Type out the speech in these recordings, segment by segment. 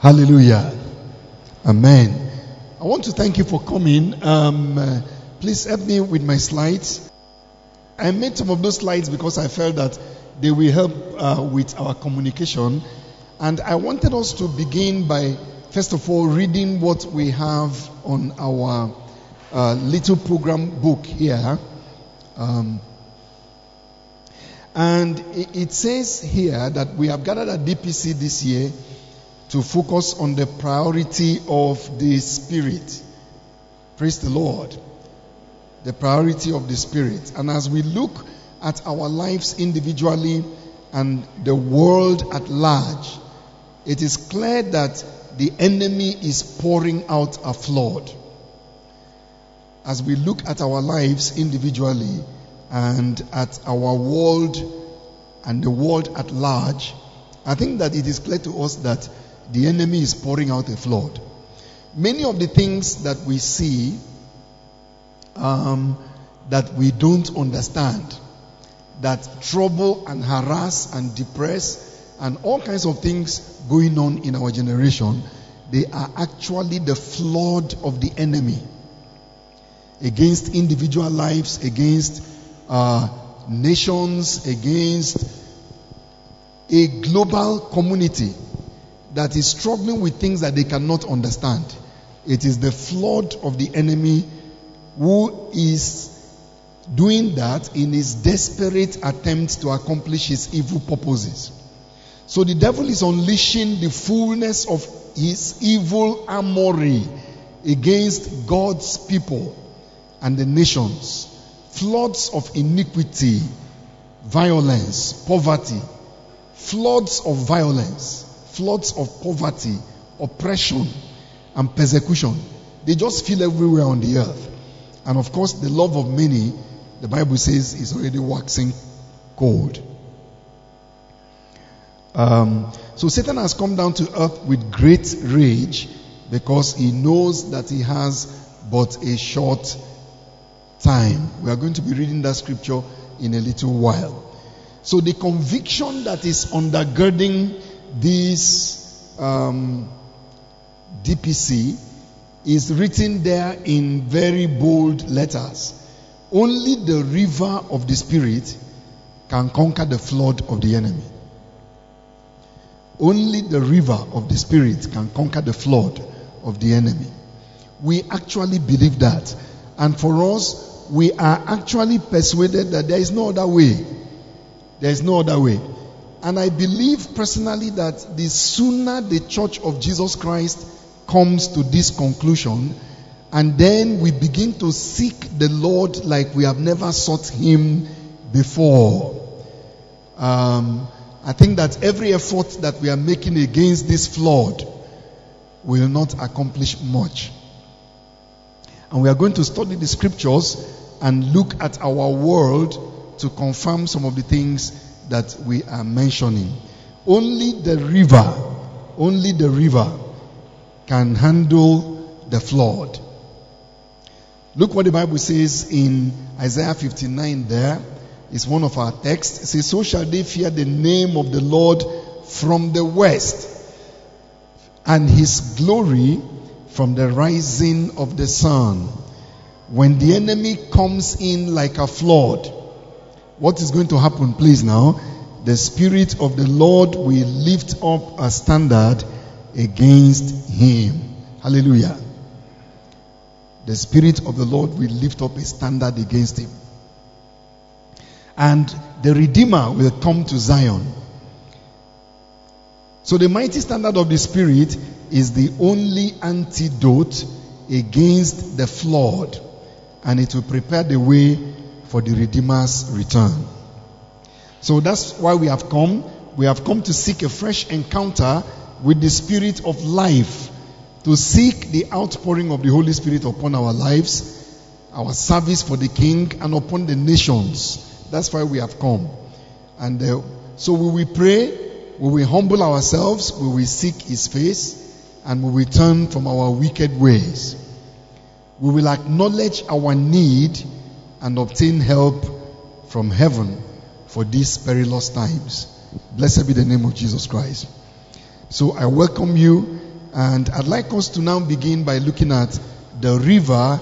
Hallelujah. Amen. I want to thank you for coming. Um, uh, please help me with my slides. I made some of those slides because I felt that they will help uh, with our communication. And I wanted us to begin by, first of all, reading what we have on our uh, little program book here. Um, and it, it says here that we have gathered at DPC this year to focus on the priority of the Spirit. Praise the Lord. The priority of the Spirit. And as we look at our lives individually and the world at large, it is clear that the enemy is pouring out a flood. As we look at our lives individually and at our world and the world at large, I think that it is clear to us that the enemy is pouring out a flood. Many of the things that we see um, that we don't understand, that trouble and harass and depress and all kinds of things going on in our generation, they are actually the flood of the enemy against individual lives, against uh, nations, against a global community that is struggling with things that they cannot understand. It is the flood of the enemy who is doing that in his desperate attempt to accomplish his evil purposes. So the devil is unleashing the fullness of his evil armory against God's people and the nations. Floods of iniquity, violence, poverty, floods of violence floods of poverty, oppression, and persecution. They just feel everywhere on the earth. And of course, the love of many, the Bible says, is already waxing cold. Um, so Satan has come down to earth with great rage because he knows that he has but a short time. We are going to be reading that scripture in a little while. So the conviction that is undergirding this um, DPC is written there in very bold letters. Only the river of the Spirit can conquer the flood of the enemy. Only the river of the Spirit can conquer the flood of the enemy. We actually believe that. And for us, we are actually persuaded that there is no other way. There is no other way. And I believe personally that the sooner the church of Jesus Christ comes to this conclusion, and then we begin to seek the Lord like we have never sought Him before. Um, I think that every effort that we are making against this flood will not accomplish much. And we are going to study the scriptures and look at our world to confirm some of the things that we are mentioning. Only the river, only the river can handle the flood. Look what the Bible says in Isaiah 59 there. It's one of our texts. It says, So shall they fear the name of the Lord from the west, and his glory from the rising of the sun. When the enemy comes in like a flood, what is going to happen, please now? The Spirit of the Lord will lift up a standard against him. Hallelujah. The Spirit of the Lord will lift up a standard against him. And the Redeemer will come to Zion. So the mighty standard of the Spirit is the only antidote against the flood. And it will prepare the way for the Redeemer's return. So that's why we have come. We have come to seek a fresh encounter with the Spirit of life, to seek the outpouring of the Holy Spirit upon our lives, our service for the King, and upon the nations. That's why we have come. And uh, so we will pray, we will humble ourselves, we will seek His face, and we will turn from our wicked ways. We will acknowledge our need and obtain help from heaven for these perilous times. Blessed be the name of Jesus Christ. So I welcome you And I'd like us to now begin by looking at the river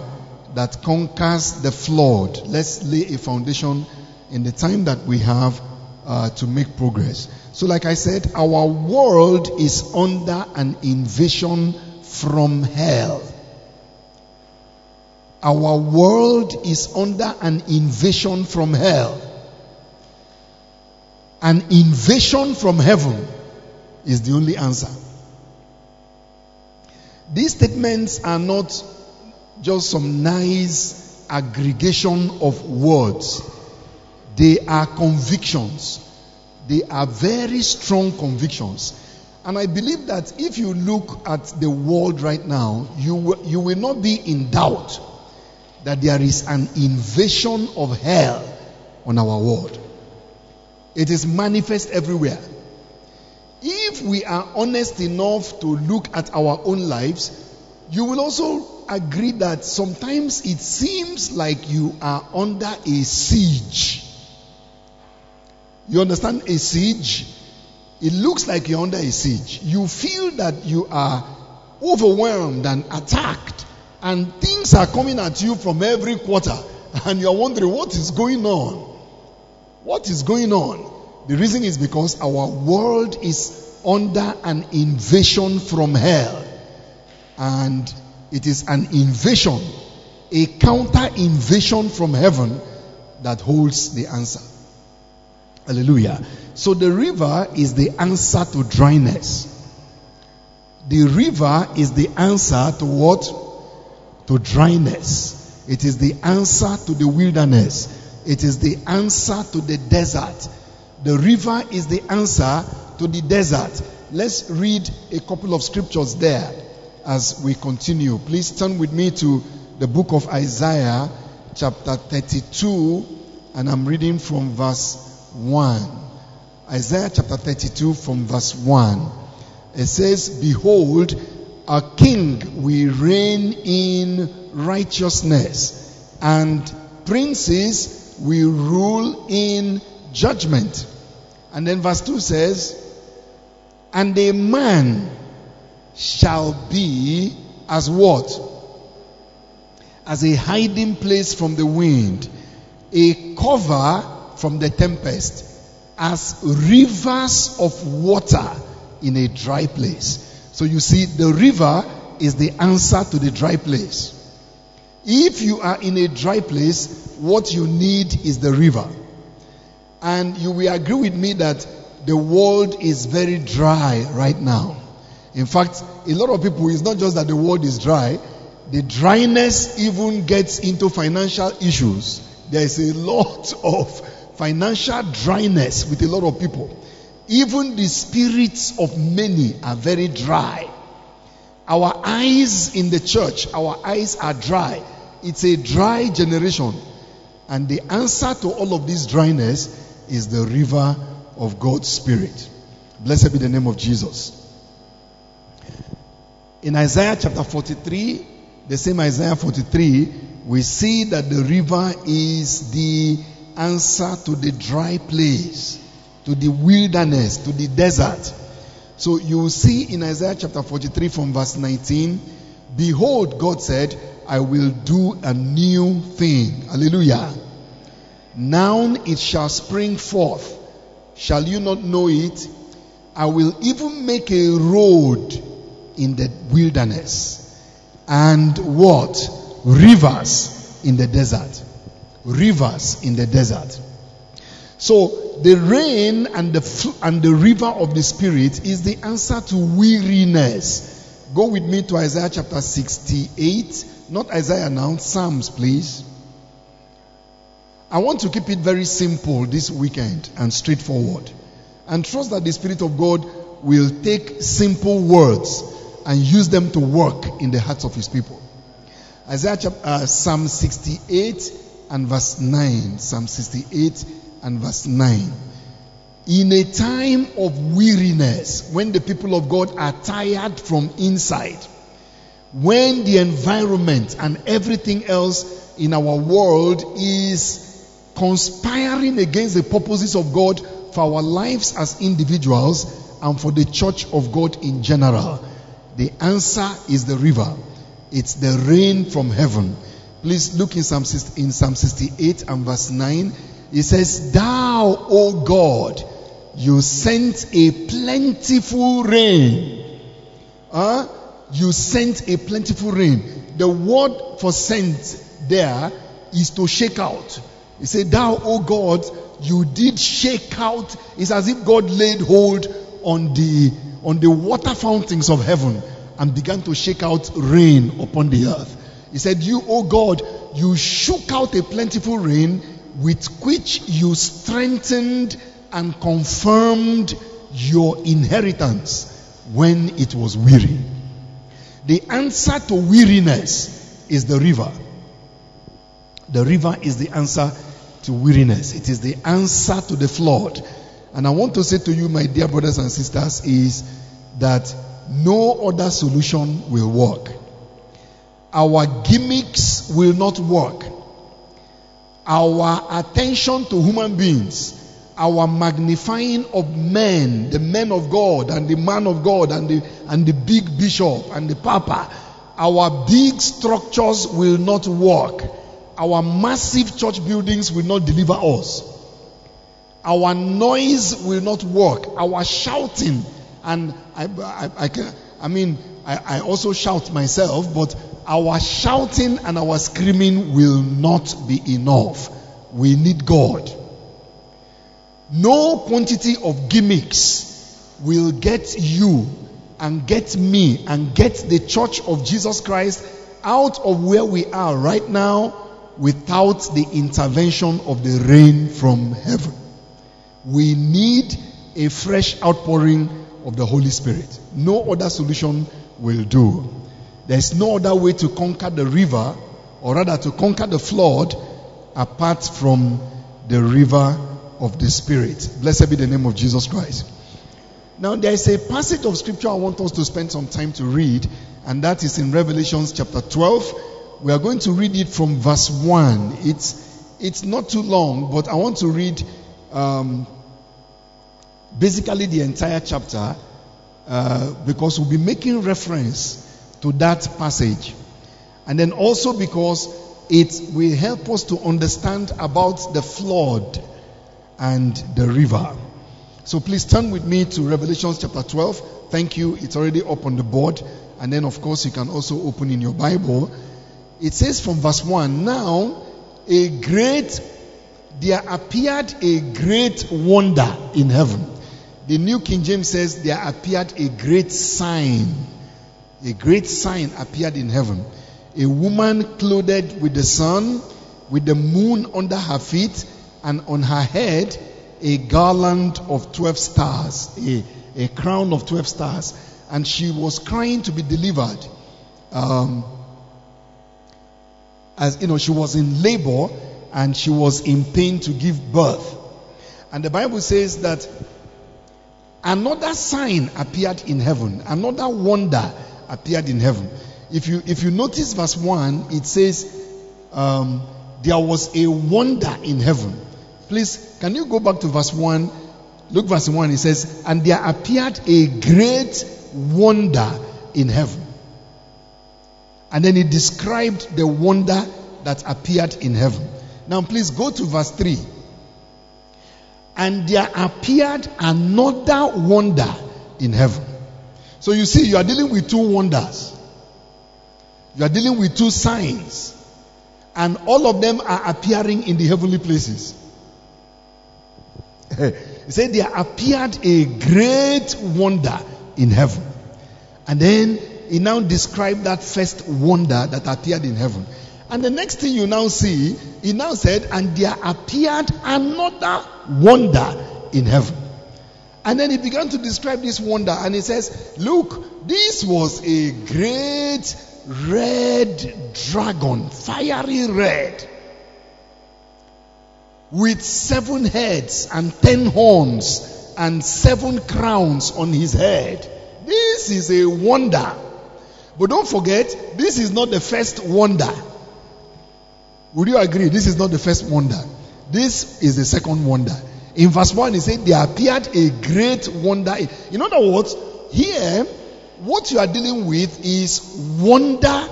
that conquers the flood. Let's lay a foundation in the time that we have uh, to make progress. So, like I said, our world is under an invasion from hell. Our world is under an invasion from hell. An invasion from heaven is the only answer. These statements are not just some nice aggregation of words. They are convictions. They are very strong convictions. And I believe that if you look at the world right now, you, you will not be in doubt that there is an invasion of hell on our world. It is manifest everywhere. If we are honest enough to look at our own lives, you will also agree that sometimes it seems like you are under a siege. You understand a siege? It looks like you're under a siege. You feel that you are overwhelmed and attacked, and things are coming at you from every quarter, and you're wondering what is going on. What is going on? The reason is because our world is under an invasion from hell. And it is an invasion, a counter invasion from heaven that holds the answer. Hallelujah. So the river is the answer to dryness. The river is the answer to what? To dryness. It is the answer to the wilderness. It is the answer to the desert. The river is the answer to the desert. Let's read a couple of scriptures there as we continue. Please turn with me to the book of Isaiah, chapter 32, and I'm reading from verse 1. Isaiah chapter 32, from verse 1. It says, Behold, a king will reign in righteousness, and princes will rule in judgment. And then verse 2 says, And a man shall be as what? As a hiding place from the wind, a cover from the tempest, as rivers of water in a dry place. So you see, the river is the answer to the dry place. If you are in a dry place, what you need is the river. And you will agree with me that the world is very dry right now. In fact, a lot of people, it's not just that the world is dry, the dryness even gets into financial issues. There is a lot of financial dryness with a lot of people. Even the spirits of many are very dry. Our eyes in the church, our eyes are dry. It's a dry generation. And the answer to all of this dryness is the river of God's Spirit. Blessed be the name of Jesus. In Isaiah chapter 43, the same Isaiah 43, we see that the river is the answer to the dry place, to the wilderness, to the desert. So you will see in Isaiah chapter 43 from verse 19, Behold, God said, I will do a new thing. Hallelujah. Now it shall spring forth. Shall you not know it? I will even make a road in the wilderness and what? Rivers in the desert. Rivers in the desert. So the rain and the and the river of the spirit is the answer to weariness. Go with me to Isaiah chapter 68, not Isaiah now, Psalms please. I want to keep it very simple this weekend and straightforward. And trust that the Spirit of God will take simple words and use them to work in the hearts of His people. Isaiah chapter, uh, Psalm 68 and verse 9. Psalm 68 and verse 9. In a time of weariness, when the people of God are tired from inside, when the environment and everything else in our world is conspiring against the purposes of God for our lives as individuals and for the church of God in general. The answer is the river. It's the rain from heaven. Please look in Psalm, in Psalm 68 and verse 9. It says, Thou, O God, you sent a plentiful rain. Huh? You sent a plentiful rain. The word for sent there is to shake out. He said, Thou, O God, you did shake out. It's as if God laid hold on the on the water fountains of heaven and began to shake out rain upon the earth. He said, You, O God, you shook out a plentiful rain with which you strengthened and confirmed your inheritance when it was weary. The answer to weariness is the river. The river is the answer to weariness. It is the answer to the flood. And I want to say to you, my dear brothers and sisters, is that no other solution will work. Our gimmicks will not work. Our attention to human beings, our magnifying of men, the men of God and the man of God and the, and the big bishop and the papa, our big structures will not work. Our massive church buildings will not deliver us. Our noise will not work. Our shouting, and I, I, I, can, I mean, I, I also shout myself, but our shouting and our screaming will not be enough. We need God. No quantity of gimmicks will get you and get me and get the church of Jesus Christ out of where we are right now without the intervention of the rain from heaven. We need a fresh outpouring of the Holy Spirit. No other solution will do. There's no other way to conquer the river, or rather to conquer the flood, apart from the river of the Spirit. Blessed be the name of Jesus Christ. Now, there is a passage of scripture I want us to spend some time to read, and that is in Revelations chapter 12. We are going to read it from verse 1. It's, it's not too long, but I want to read um, basically the entire chapter uh, because we'll be making reference to that passage. And then also because it will help us to understand about the flood and the river. So please turn with me to Revelation chapter 12. Thank you. It's already up on the board. And then, of course, you can also open in your Bible it says from verse 1 Now a great, there appeared a great wonder in heaven. The New King James says there appeared a great sign. A great sign appeared in heaven. A woman clothed with the sun, with the moon under her feet, and on her head a garland of 12 stars, a, a crown of 12 stars. And she was crying to be delivered. Um, as you know, she was in labor and she was in pain to give birth. And the Bible says that another sign appeared in heaven, another wonder appeared in heaven. If you if you notice verse one, it says um, there was a wonder in heaven. Please, can you go back to verse one? Look, verse one. It says, "And there appeared a great wonder in heaven." And then he described the wonder that appeared in heaven. Now, please go to verse 3. And there appeared another wonder in heaven. So you see, you are dealing with two wonders. You are dealing with two signs. And all of them are appearing in the heavenly places. he said, There appeared a great wonder in heaven. And then he now described that first wonder that appeared in heaven. And the next thing you now see, he now said, and there appeared another wonder in heaven. And then he began to describe this wonder, and he says, Look, this was a great red dragon, fiery red, with seven heads and ten horns and seven crowns on his head. This is a wonder. But don't forget, this is not the first wonder. Would you agree? This is not the first wonder. This is the second wonder. In verse 1, he said, There appeared a great wonder. In other words, here, what you are dealing with is wonder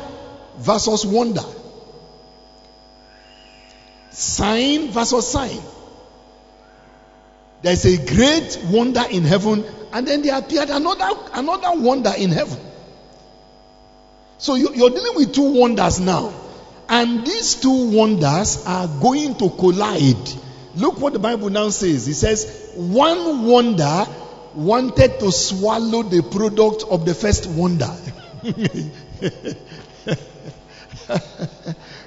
versus wonder. Sign versus sign. There's a great wonder in heaven, and then there appeared another another wonder in heaven. So you, you're dealing with two wonders now. And these two wonders are going to collide. Look what the Bible now says. It says, one wonder wanted to swallow the product of the first wonder.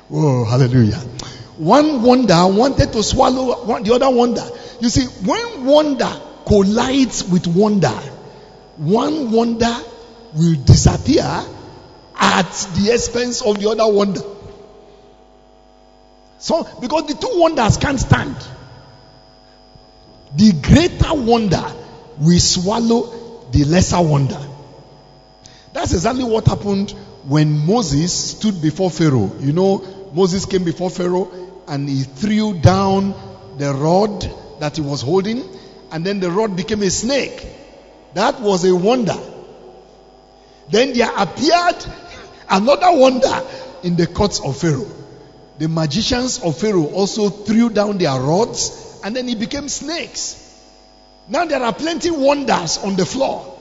Whoa, oh, hallelujah. One wonder wanted to swallow one, the other wonder. You see, when wonder collides with wonder, one wonder will disappear at the expense of the other wonder. So, because the two wonders can't stand, the greater wonder will swallow the lesser wonder. That's exactly what happened when Moses stood before Pharaoh. You know, Moses came before Pharaoh and he threw down the rod that he was holding, and then the rod became a snake. That was a wonder. Then there appeared another wonder in the courts of Pharaoh. The magicians of Pharaoh also threw down their rods and then it became snakes. Now there are plenty wonders on the floor.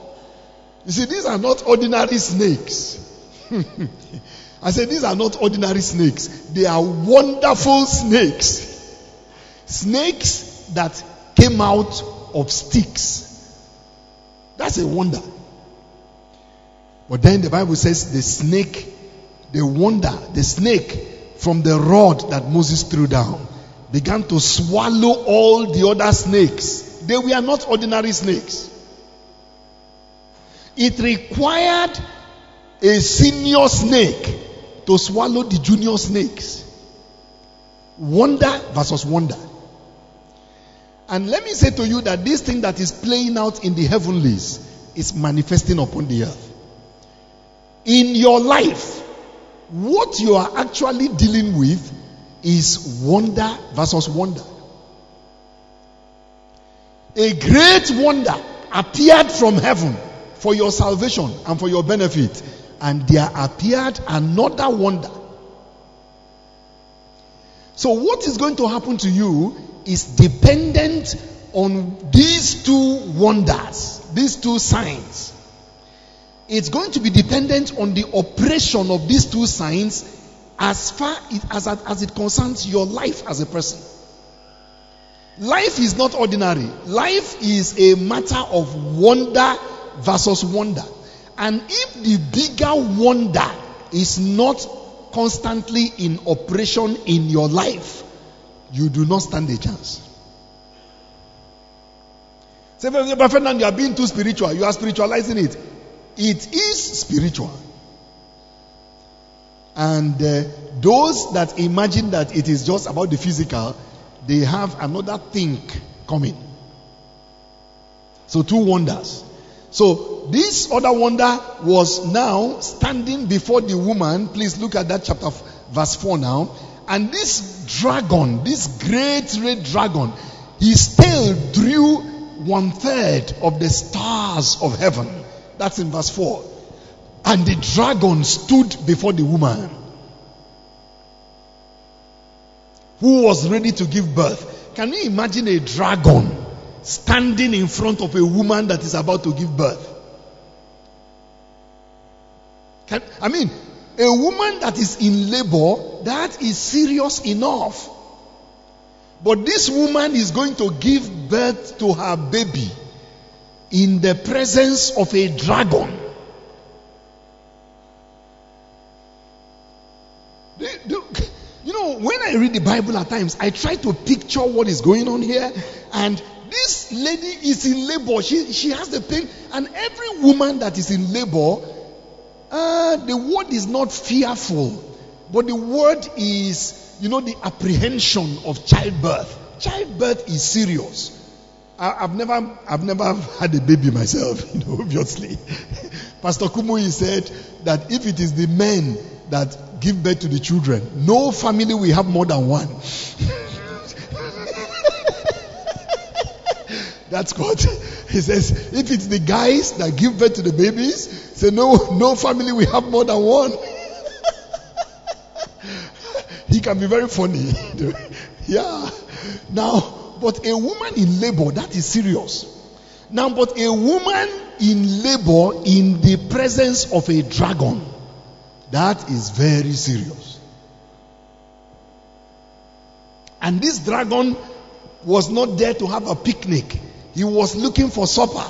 You see, these are not ordinary snakes. I said, these are not ordinary snakes. They are wonderful snakes. Snakes that came out of sticks. That's a wonder. But then the Bible says the snake, the wonder, the snake from the rod that Moses threw down began to swallow all the other snakes. They were not ordinary snakes. It required a senior snake to swallow the junior snakes. Wonder versus wonder. And let me say to you that this thing that is playing out in the heavenlies is manifesting upon the earth. In your life, what you are actually dealing with is wonder versus wonder. A great wonder appeared from heaven for your salvation and for your benefit, and there appeared another wonder. So, what is going to happen to you is dependent on these two wonders, these two signs. It's going to be dependent on the operation of these two signs as far as, as it concerns your life as a person. Life is not ordinary. Life is a matter of wonder versus wonder. And if the bigger wonder is not constantly in operation in your life, you do not stand a chance. Say, Brother Ferdinand, you are being too spiritual. You are spiritualizing it. It is spiritual. And uh, those that imagine that it is just about the physical, they have another thing coming. So, two wonders. So, this other wonder was now standing before the woman. Please look at that chapter, verse 4 now. And this dragon, this great red dragon, his tail drew one third of the stars of heaven. That's in verse 4. And the dragon stood before the woman who was ready to give birth. Can you imagine a dragon standing in front of a woman that is about to give birth? Can, I mean, a woman that is in labor, that is serious enough. But this woman is going to give birth to her baby in the presence of a dragon. You know, when I read the Bible at times, I try to picture what is going on here. And this lady is in labor. She, she has the pain. And every woman that is in labor, uh, the word is not fearful, but the word is, you know, the apprehension of childbirth. Childbirth is serious. I, have never, I've never had a baby myself, you know, obviously. Pastor Kumuyi said that if it is the men that give birth to the children. No family will have more than one. That's what he says. If it's the guys that give birth to the babies, Say, no, no family we have more than one. he can be very funny. yeah. Now, but a woman in labor, that is serious. Now, but a woman in labor in the presence of a dragon, that is very serious. And this dragon was not there to have a picnic, he was looking for supper.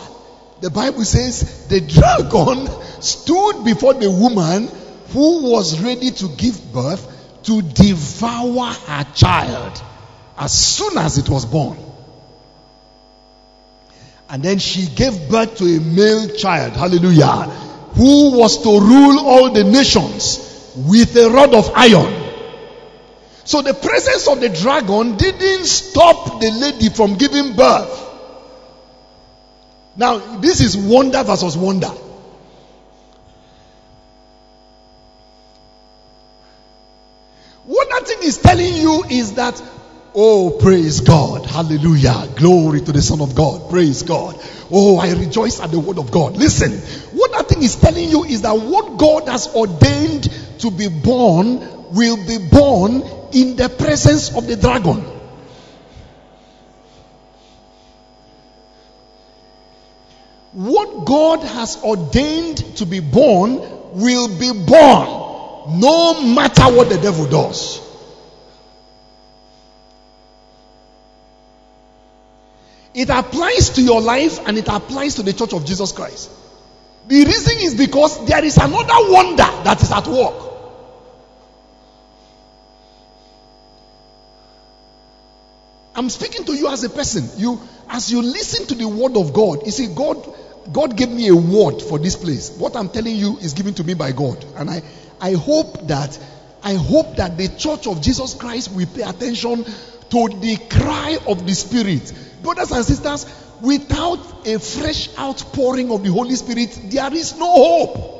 The Bible says the dragon stood before the woman who was ready to give birth to devour her child as soon as it was born. And then she gave birth to a male child, hallelujah, who was to rule all the nations with a rod of iron. So the presence of the dragon didn't stop the lady from giving birth. Now, this is wonder versus wonder. What that thing is telling you is that, oh, praise God, hallelujah, glory to the Son of God, praise God. Oh, I rejoice at the word of God. Listen, what that thing is telling you is that what God has ordained to be born will be born in the presence of the dragon. What God has ordained to be born will be born no matter what the devil does. It applies to your life and it applies to the church of Jesus Christ. The reason is because there is another wonder that is at work. I'm speaking to you as a person. You, as you listen to the word of God, you see, God, God gave me a word for this place. What I'm telling you is given to me by God, and I, I hope that, I hope that the Church of Jesus Christ will pay attention to the cry of the Spirit, brothers and sisters. Without a fresh outpouring of the Holy Spirit, there is no hope.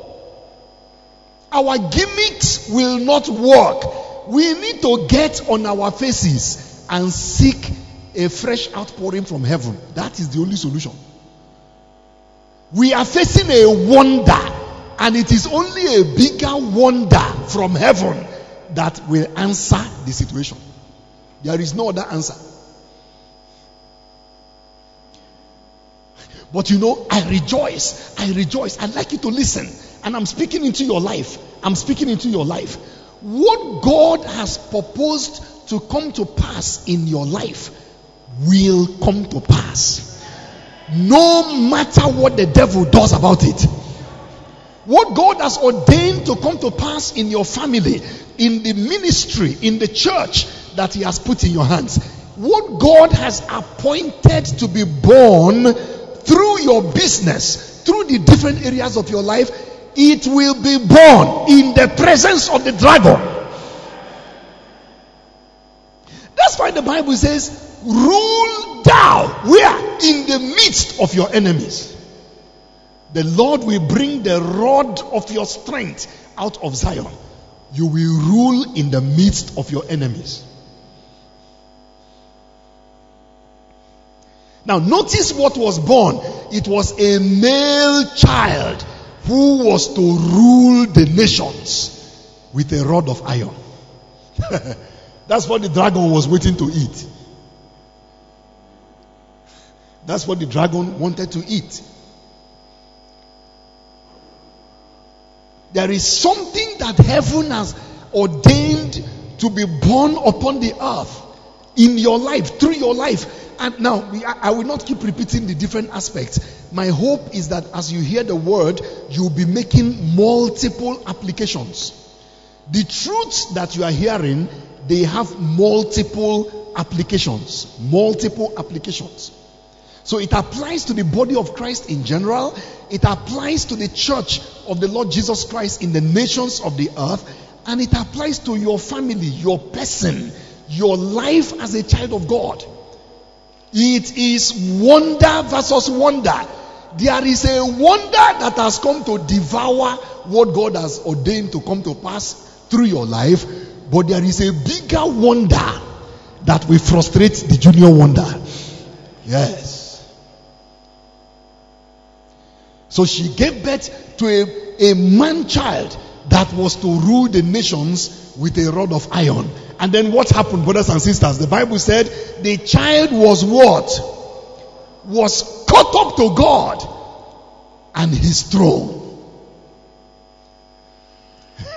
Our gimmicks will not work. We need to get on our faces and seek a fresh outpouring from heaven. That is the only solution. We are facing a wonder, and it is only a bigger wonder from heaven that will answer the situation. There is no other answer. But you know, I rejoice. I rejoice. I'd like you to listen. And I'm speaking into your life. I'm speaking into your life. What God has proposed to come to pass in your life will come to pass. No matter what the devil does about it. What God has ordained to come to pass in your family, in the ministry, in the church that He has put in your hands. What God has appointed to be born through your business, through the different areas of your life, it will be born in the presence of the dragon. That's why the Bible says, rule thou where? In the midst of your enemies. The Lord will bring the rod of your strength out of Zion. You will rule in the midst of your enemies. Now, notice what was born. It was a male child who was to rule the nations with a rod of iron. That's what the dragon was waiting to eat. That's what the dragon wanted to eat. There is something that heaven has ordained to be born upon the earth in your life, through your life. And now, I will not keep repeating the different aspects. My hope is that as you hear the word, you'll be making multiple applications. The truths that you are hearing they have multiple applications. Multiple applications. So it applies to the body of Christ in general. It applies to the church of the Lord Jesus Christ in the nations of the earth. And it applies to your family, your person, your life as a child of God. It is wonder versus wonder. There is a wonder that has come to devour what God has ordained to come to pass through your life. But there is a bigger wonder that will frustrate the junior wonder. Yes. So she gave birth to a, a man child that was to rule the nations with a rod of iron. And then what happened, brothers and sisters? The Bible said the child was what? Was caught up to God and his throne.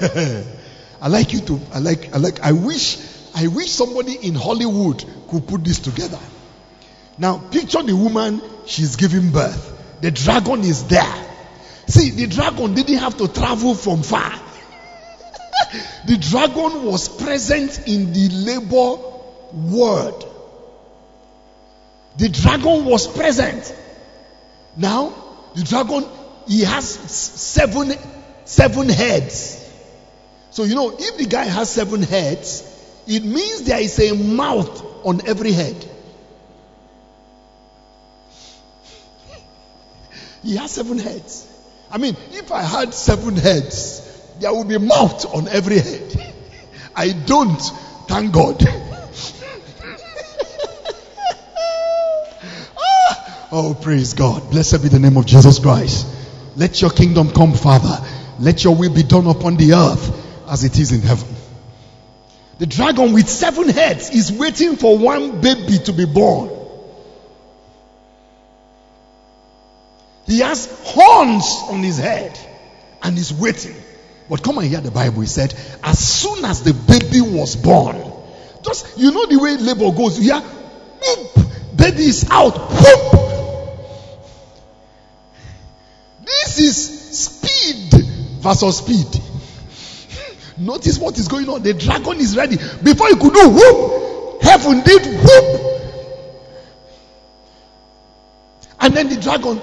I like you to, I like, I like, I wish, I wish somebody in Hollywood could put this together. Now, picture the woman, she's giving birth. The dragon is there. See, the dragon didn't have to travel from far. The dragon was present in the labor word. The dragon was present. Now, the dragon, he has seven, seven heads. So, you know, if the guy has seven heads, it means there is a mouth on every head. He has seven heads. I mean, if I had seven heads, there will be mouth on every head. I don't, thank God. Ah, oh, praise God. Blessed be the name of Jesus Christ. Let your kingdom come, Father. Let your will be done upon the earth as it is in heaven. The dragon with seven heads is waiting for one baby to be born. He has horns on his head and is waiting. But come and hear the Bible. He said, as soon as the baby was born, just you know the way labor goes, you hear, whoop, baby is out, whoop. This is speed versus speed. Notice what is going on. The dragon is ready. Before you could do whoop, heaven did whoop. And then the dragon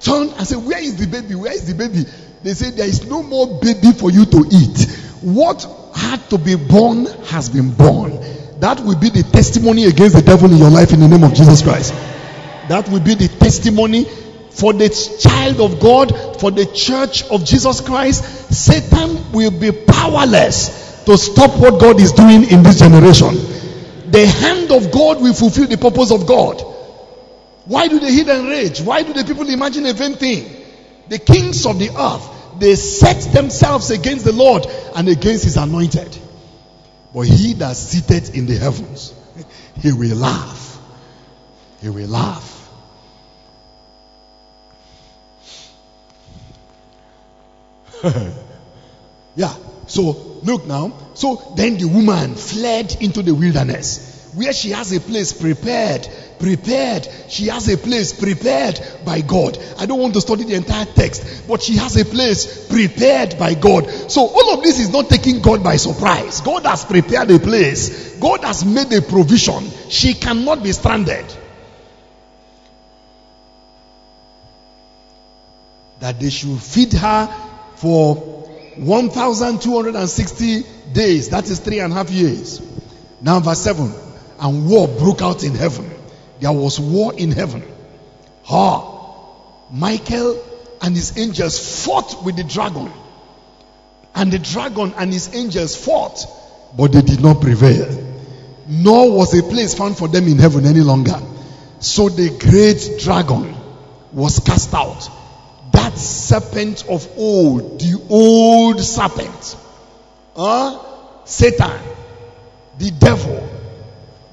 turned and said, Where is the baby? Where is the baby? They say There is no more baby for you to eat. What had to be born has been born. That will be the testimony against the devil in your life in the name of Jesus Christ. That will be the testimony for the child of God, for the church of Jesus Christ. Satan will be powerless to stop what God is doing in this generation. The hand of God will fulfill the purpose of God. Why do they the heathen rage? Why do the people imagine a vain thing? The kings of the earth, they set themselves against the Lord and against his anointed. But he that sitteth in the heavens, he will laugh. He will laugh. yeah. So look now. So then the woman fled into the wilderness where she has a place prepared prepared. She has a place prepared by God. I don't want to study the entire text, but she has a place prepared by God. So all of this is not taking God by surprise. God has prepared a place. God has made a provision. She cannot be stranded. That they should feed her for 1,260 days. That is three and a half years. Now, verse 7 and war broke out in heaven there was war in heaven. Ha! Michael and his angels fought with the dragon. And the dragon and his angels fought, but they did not prevail. Nor was a place found for them in heaven any longer. So the great dragon was cast out. That serpent of old, the old serpent, uh, Satan, the devil,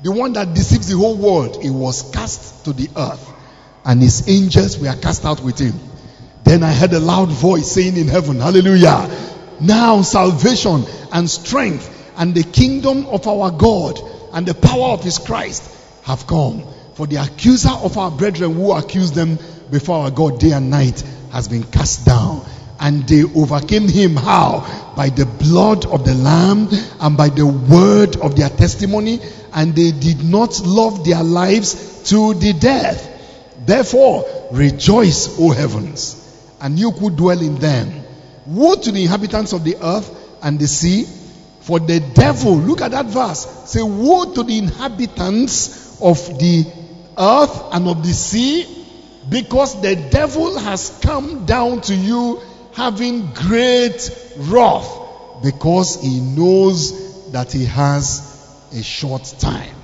the one that deceives the whole world, he was cast to the earth, and his angels were cast out with him. Then I heard a loud voice saying in heaven, Hallelujah! Now salvation and strength and the kingdom of our God and the power of his Christ have come. For the accuser of our brethren who accused them before our God day and night has been cast down. And they overcame him how? By the blood of the Lamb and by the word of their testimony, and they did not love their lives to the death. Therefore, rejoice, O heavens, and you could dwell in them. Woe to the inhabitants of the earth and the sea, for the devil, look at that verse, say, Woe to the inhabitants of the earth and of the sea, because the devil has come down to you having great wrath, because he knows that he has a short time.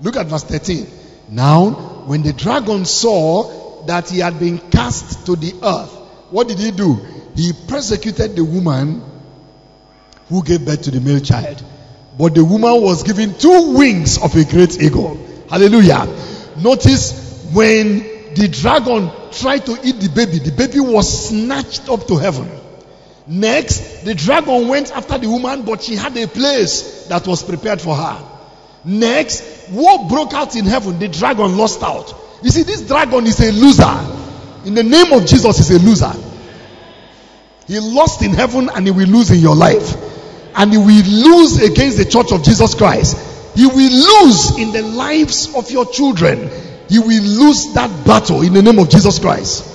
Look at verse 13. Now, when the dragon saw that he had been cast to the earth, what did he do? He persecuted the woman who gave birth to the male child. But the woman was given two wings of a great eagle. Hallelujah. Notice when the dragon tried to eat the baby, the baby was snatched up to heaven. Next, the dragon went after the woman, but she had a place that was prepared for her. Next, war broke out in heaven. The dragon lost out. You see, this dragon is a loser. In the name of Jesus, is a loser. He lost in heaven and he will lose in your life. And he will lose against the church of Jesus Christ. He will lose in the lives of your children. He will lose that battle in the name of Jesus Christ.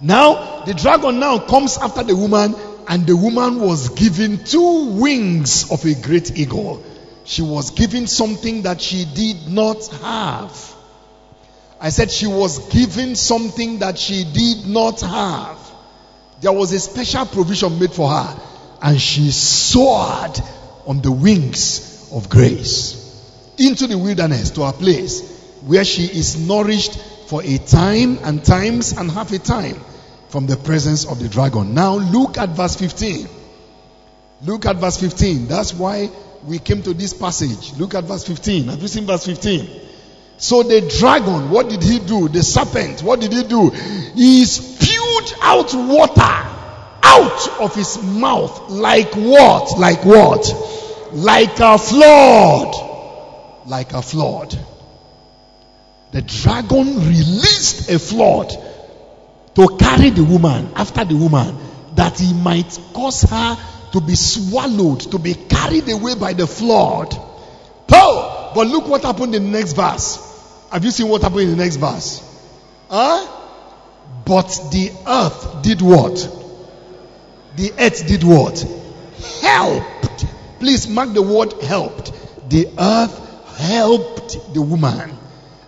Now, the dragon now comes after the woman, and the woman was given two wings of a great eagle. She was given something that she did not have. I said she was given something that she did not have. There was a special provision made for her, and she soared on the wings of grace into the wilderness to a place where she is nourished for a time and times and half a time from the presence of the dragon. Now look at verse 15. Look at verse 15. That's why we came to this passage. Look at verse 15. Have you seen verse 15? So the dragon, what did he do? The serpent, what did he do? He spewed out water out of his mouth like what? Like what? Like a flood. Like a flood. The dragon released a flood to carry the woman after the woman that he might cause her to be swallowed, to be carried away by the flood. Paul, but look what happened in the next verse. Have you seen what happened in the next verse? Huh? But the earth did what? The earth did what? Helped. Please mark the word helped. The earth helped the woman.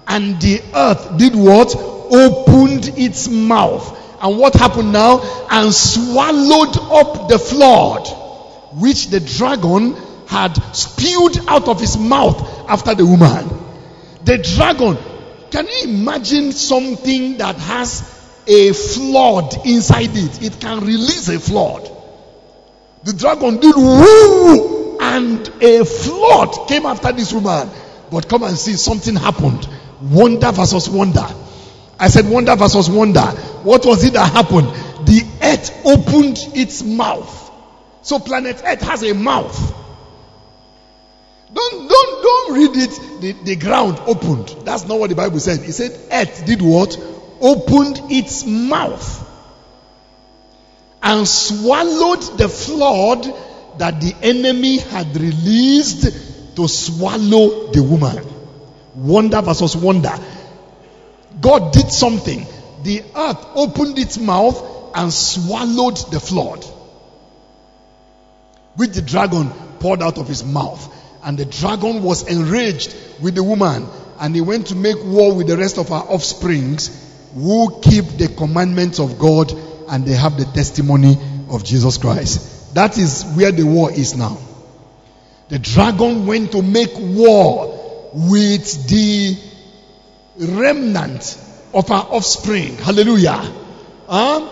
And the earth did what? Opened its mouth. And what happened now? And swallowed up the flood which the dragon had spewed out of his mouth after the woman. The dragon, can you imagine something that has a flood inside it? It can release a flood. The dragon did woo, and a flood came after this woman. But come and see, something happened. Wonder versus wonder. I said wonder versus wonder. What was it that happened? The earth opened its mouth. So planet earth has a mouth. Don't don't don't read it. The, the ground opened. That's not what the Bible said. It said earth did what? Opened its mouth and swallowed the flood that the enemy had released to swallow the woman. Wonder versus wonder. God did something. The earth opened its mouth and swallowed the flood, which the dragon poured out of his mouth. And the dragon was enraged with the woman, and he went to make war with the rest of her offsprings who keep the commandments of God and they have the testimony of Jesus Christ. That is where the war is now. The dragon went to make war with the remnant of our offspring. Hallelujah. Huh?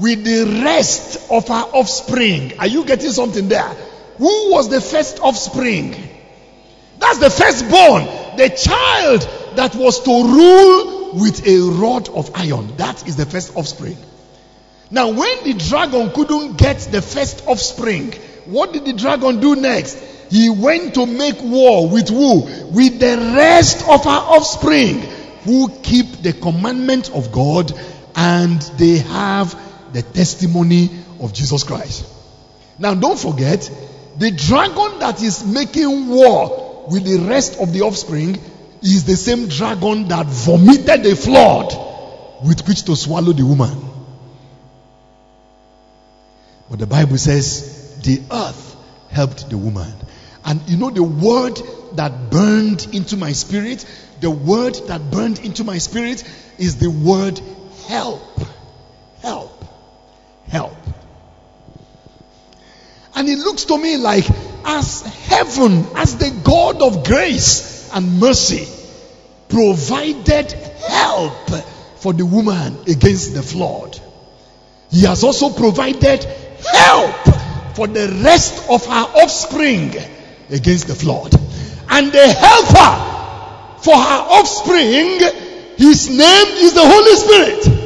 With the rest of our offspring. Are you getting something there? Who was the first offspring? That's the firstborn. The child that was to rule with a rod of iron. That is the first offspring. Now, when the dragon couldn't get the first offspring, what did the dragon do next? He went to make war with who? With the rest of our offspring who keep the commandment of God and they have the testimony of Jesus Christ. Now, don't forget, the dragon that is making war with the rest of the offspring is the same dragon that vomited the flood with which to swallow the woman. But the Bible says the earth helped the woman. And you know the word that burned into my spirit, the word that burned into my spirit is the word help. Help. Help. And it looks to me like as heaven, as the God of grace and mercy, provided help for the woman against the flood. He has also provided help for the rest of her offspring against the flood. And the helper for her offspring, his name is the Holy Spirit.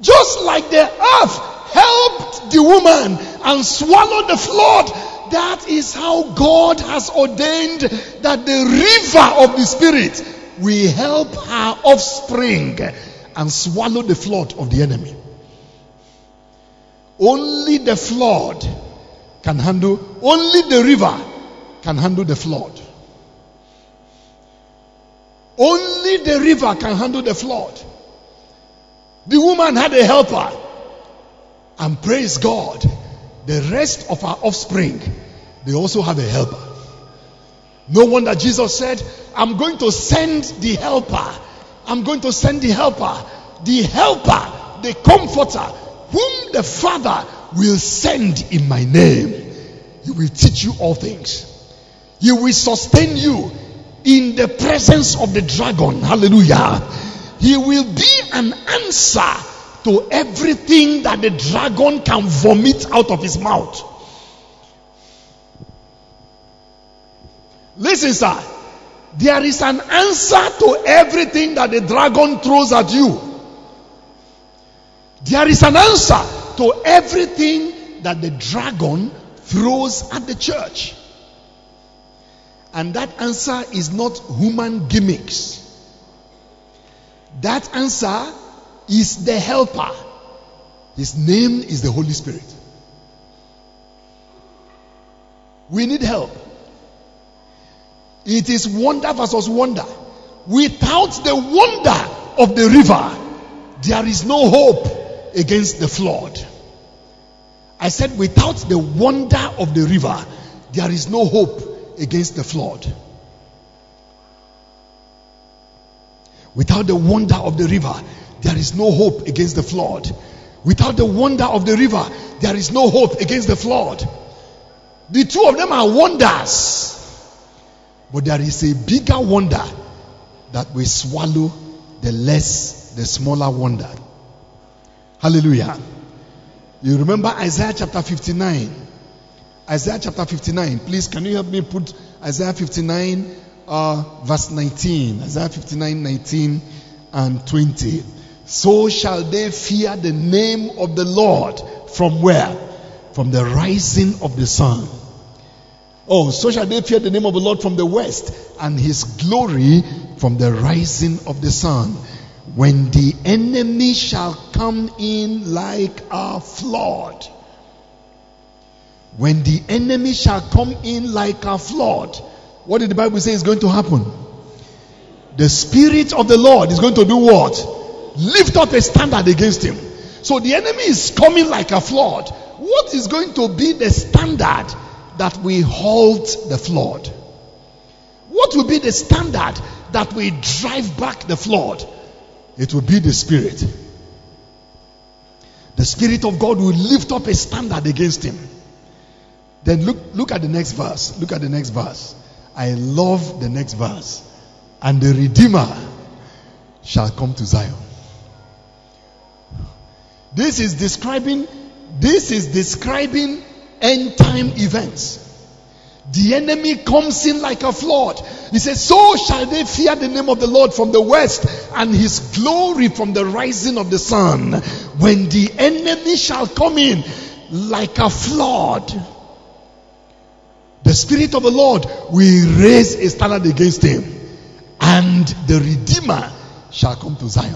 Just like the earth helped the woman and swallowed the flood, that is how God has ordained that the river of the Spirit will help her offspring and swallow the flood of the enemy. Only the flood can handle, only the river can handle the flood. Only the river can handle the flood. The woman had a helper. And praise God, the rest of our offspring, they also have a helper. No wonder Jesus said, I'm going to send the helper. I'm going to send the helper. The helper, the comforter, whom the Father will send in my name. He will teach you all things. He will sustain you in the presence of the dragon. Hallelujah. He will be an answer to everything that the dragon can vomit out of his mouth. Listen, sir. There is an answer to everything that the dragon throws at you. There is an answer to everything that the dragon throws at the church. And that answer is not human gimmicks. That answer is the helper. His name is the Holy Spirit. We need help. It is wonder versus wonder. Without the wonder of the river, there is no hope against the flood. I said, without the wonder of the river, there is no hope against the flood. Without the wonder of the river, there is no hope against the flood. Without the wonder of the river, there is no hope against the flood. The two of them are wonders. But there is a bigger wonder that will swallow the less, the smaller wonder. Hallelujah. You remember Isaiah chapter 59? Isaiah chapter 59. Please, can you help me put Isaiah 59, uh, verse 19? Isaiah 59, 19 and 20. So shall they fear the name of the Lord from where? From the rising of the sun Oh, so shall they fear the name of the Lord from the west and his glory from the rising of the sun. When the enemy shall come in like a flood. When the enemy shall come in like a flood. What did the Bible say is going to happen? The Spirit of the Lord is going to do what? Lift up a standard against him. So the enemy is coming like a flood. What is going to be the standard that we halt the flood? What will be the standard that we drive back the flood? It will be the Spirit. The Spirit of God will lift up a standard against him. Then look, look at the next verse. Look at the next verse. I love the next verse. And the Redeemer shall come to Zion. This is describing, this is describing end time events. The enemy comes in like a flood. He says, So shall they fear the name of the Lord from the west and his glory from the rising of the sun. When the enemy shall come in like a flood, the Spirit of the Lord will raise a standard against him, and the Redeemer shall come to Zion.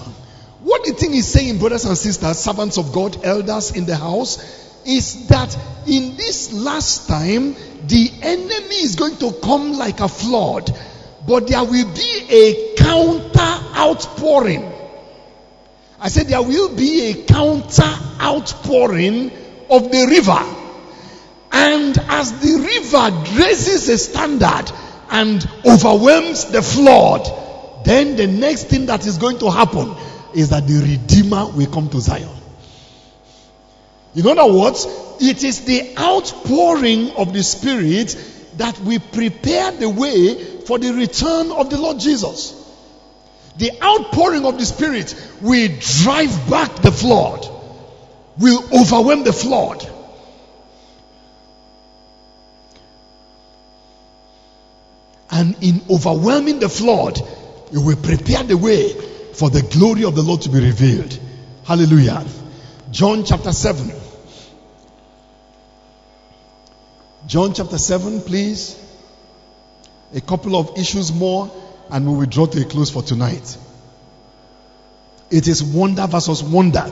What you think he's saying, brothers and sisters, servants of God, elders in the house? Is that in this last time, the enemy is going to come like a flood, but there will be a counter outpouring. I said there will be a counter outpouring of the river. And as the river raises a standard and overwhelms the flood, then the next thing that is going to happen is that the Redeemer will come to Zion. In other words, it is the outpouring of the Spirit that will prepare the way for the return of the Lord Jesus. The outpouring of the Spirit will drive back the flood, will overwhelm the flood. And in overwhelming the flood, it will prepare the way for the glory of the Lord to be revealed. Hallelujah. John chapter 7. John chapter 7, please. A couple of issues more, and we will draw to a close for tonight. It is wonder versus wonder.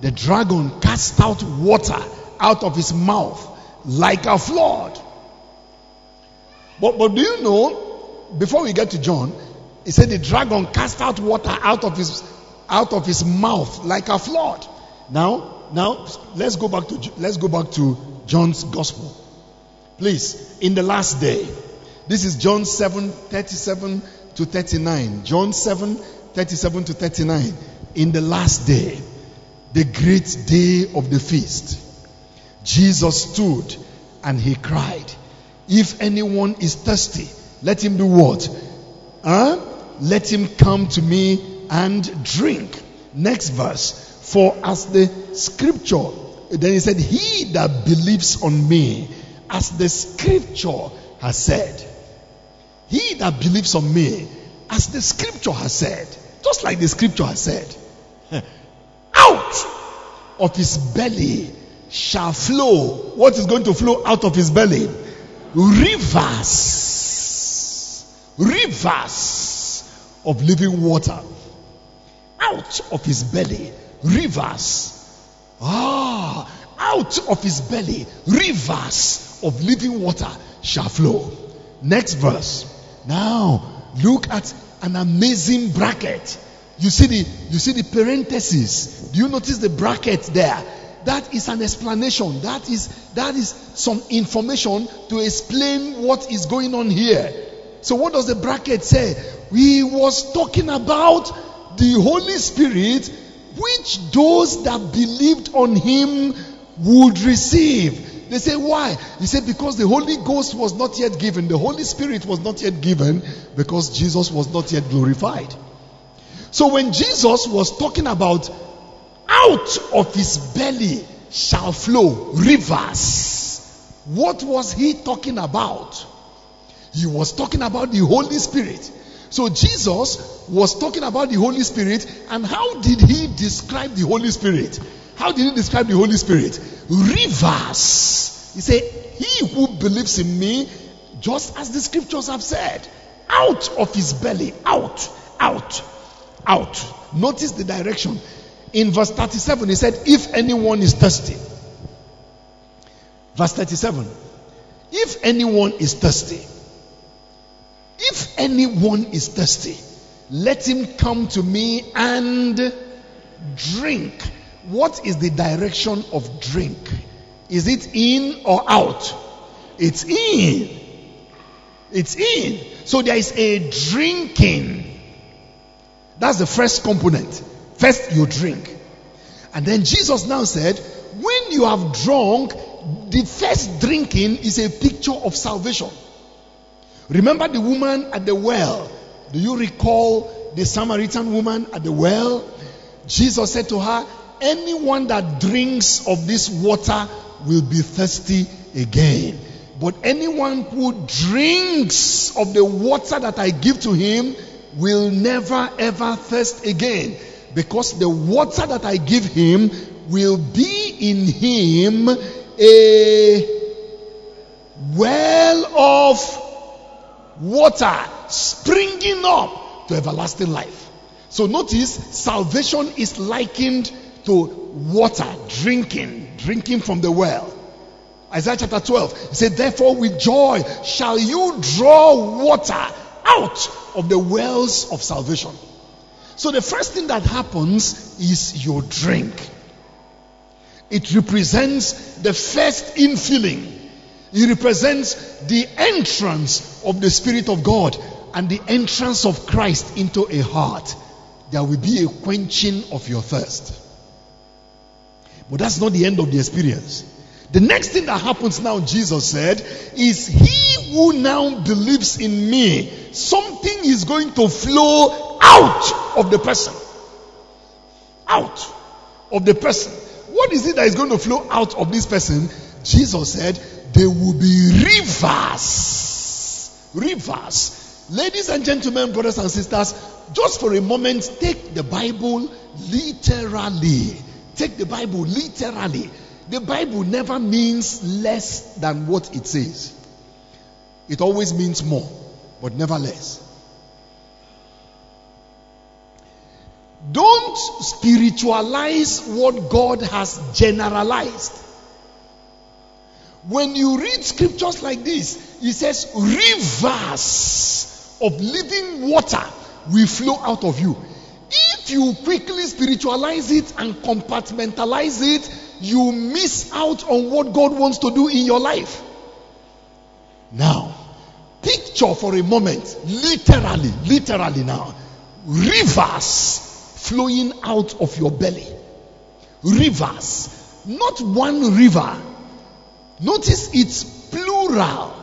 The dragon cast out water out of his mouth like a flood. But, but do you know, before we get to John, he said the dragon cast out water out of his out of his mouth like a flood. Now, now let's go back to let's go back to John's gospel. Please, in the last day. This is John 7 37 to 39. John 7 37 to 39. In the last day, the great day of the feast, Jesus stood and he cried, If anyone is thirsty, let him do what? Huh? Let him come to me and drink. Next verse. For as the scripture, then he said, He that believes on me, as the scripture has said. He that believes on me, as the scripture has said, just like the scripture has said, out of his belly shall flow. What is going to flow out of his belly? Rivers. Rivers of living water. Out of his belly. Rivers. Ah, out of his belly. Rivers of living water shall flow. Next verse. Now, look at an amazing bracket. You see the you see the parenthesis. Do you notice the bracket there? That is an explanation. That is that is some information to explain what is going on here. So what does the bracket say? He was talking about the Holy Spirit which those that believed on him would receive. They say, why? He said, because the Holy Ghost was not yet given, the Holy Spirit was not yet given, because Jesus was not yet glorified. So when Jesus was talking about out of his belly shall flow rivers, what was he talking about? He was talking about the Holy Spirit. So Jesus was talking about the Holy Spirit, and how did he describe the Holy Spirit? How did he describe the Holy Spirit? Rivers. He said, He who believes in me, just as the scriptures have said, out of his belly, out, out, out. Notice the direction. In verse 37, he said, If anyone is thirsty. Verse 37. If anyone is thirsty, if anyone is thirsty, let him come to me and drink. What is the direction of drink? Is it in or out? It's in. It's in. So there is a drinking. That's the first component. First, you drink. And then Jesus now said, when you have drunk, the first drinking is a picture of salvation. Remember the woman at the well? Do you recall the Samaritan woman at the well? Jesus said to her, Anyone that drinks of this water will be thirsty again. But anyone who drinks of the water that I give to him will never ever thirst again. Because the water that I give him will be in him a well of water springing up to everlasting life. So notice salvation is likened to water, drinking, drinking from the well. Isaiah chapter 12, he said, Therefore, with joy shall you draw water out of the wells of salvation. So, the first thing that happens is your drink. It represents the first infilling it represents the entrance of the Spirit of God and the entrance of Christ into a heart. There will be a quenching of your thirst. But that's not the end of the experience. The next thing that happens now, Jesus said, is he who now believes in me, something is going to flow out of the person. Out of the person. What is it that is going to flow out of this person? Jesus said, there will be rivers. Rivers. Ladies and gentlemen, brothers and sisters, just for a moment, take the Bible literally. Take the Bible literally. The Bible never means less than what it says. It always means more, but never less. Don't spiritualize what God has generalized. When you read scriptures like this, it says, Rivers of living water will flow out of you. You quickly spiritualize it and compartmentalize it, you miss out on what God wants to do in your life. Now, picture for a moment, literally, literally now, rivers flowing out of your belly. Rivers, not one river. Notice it's plural.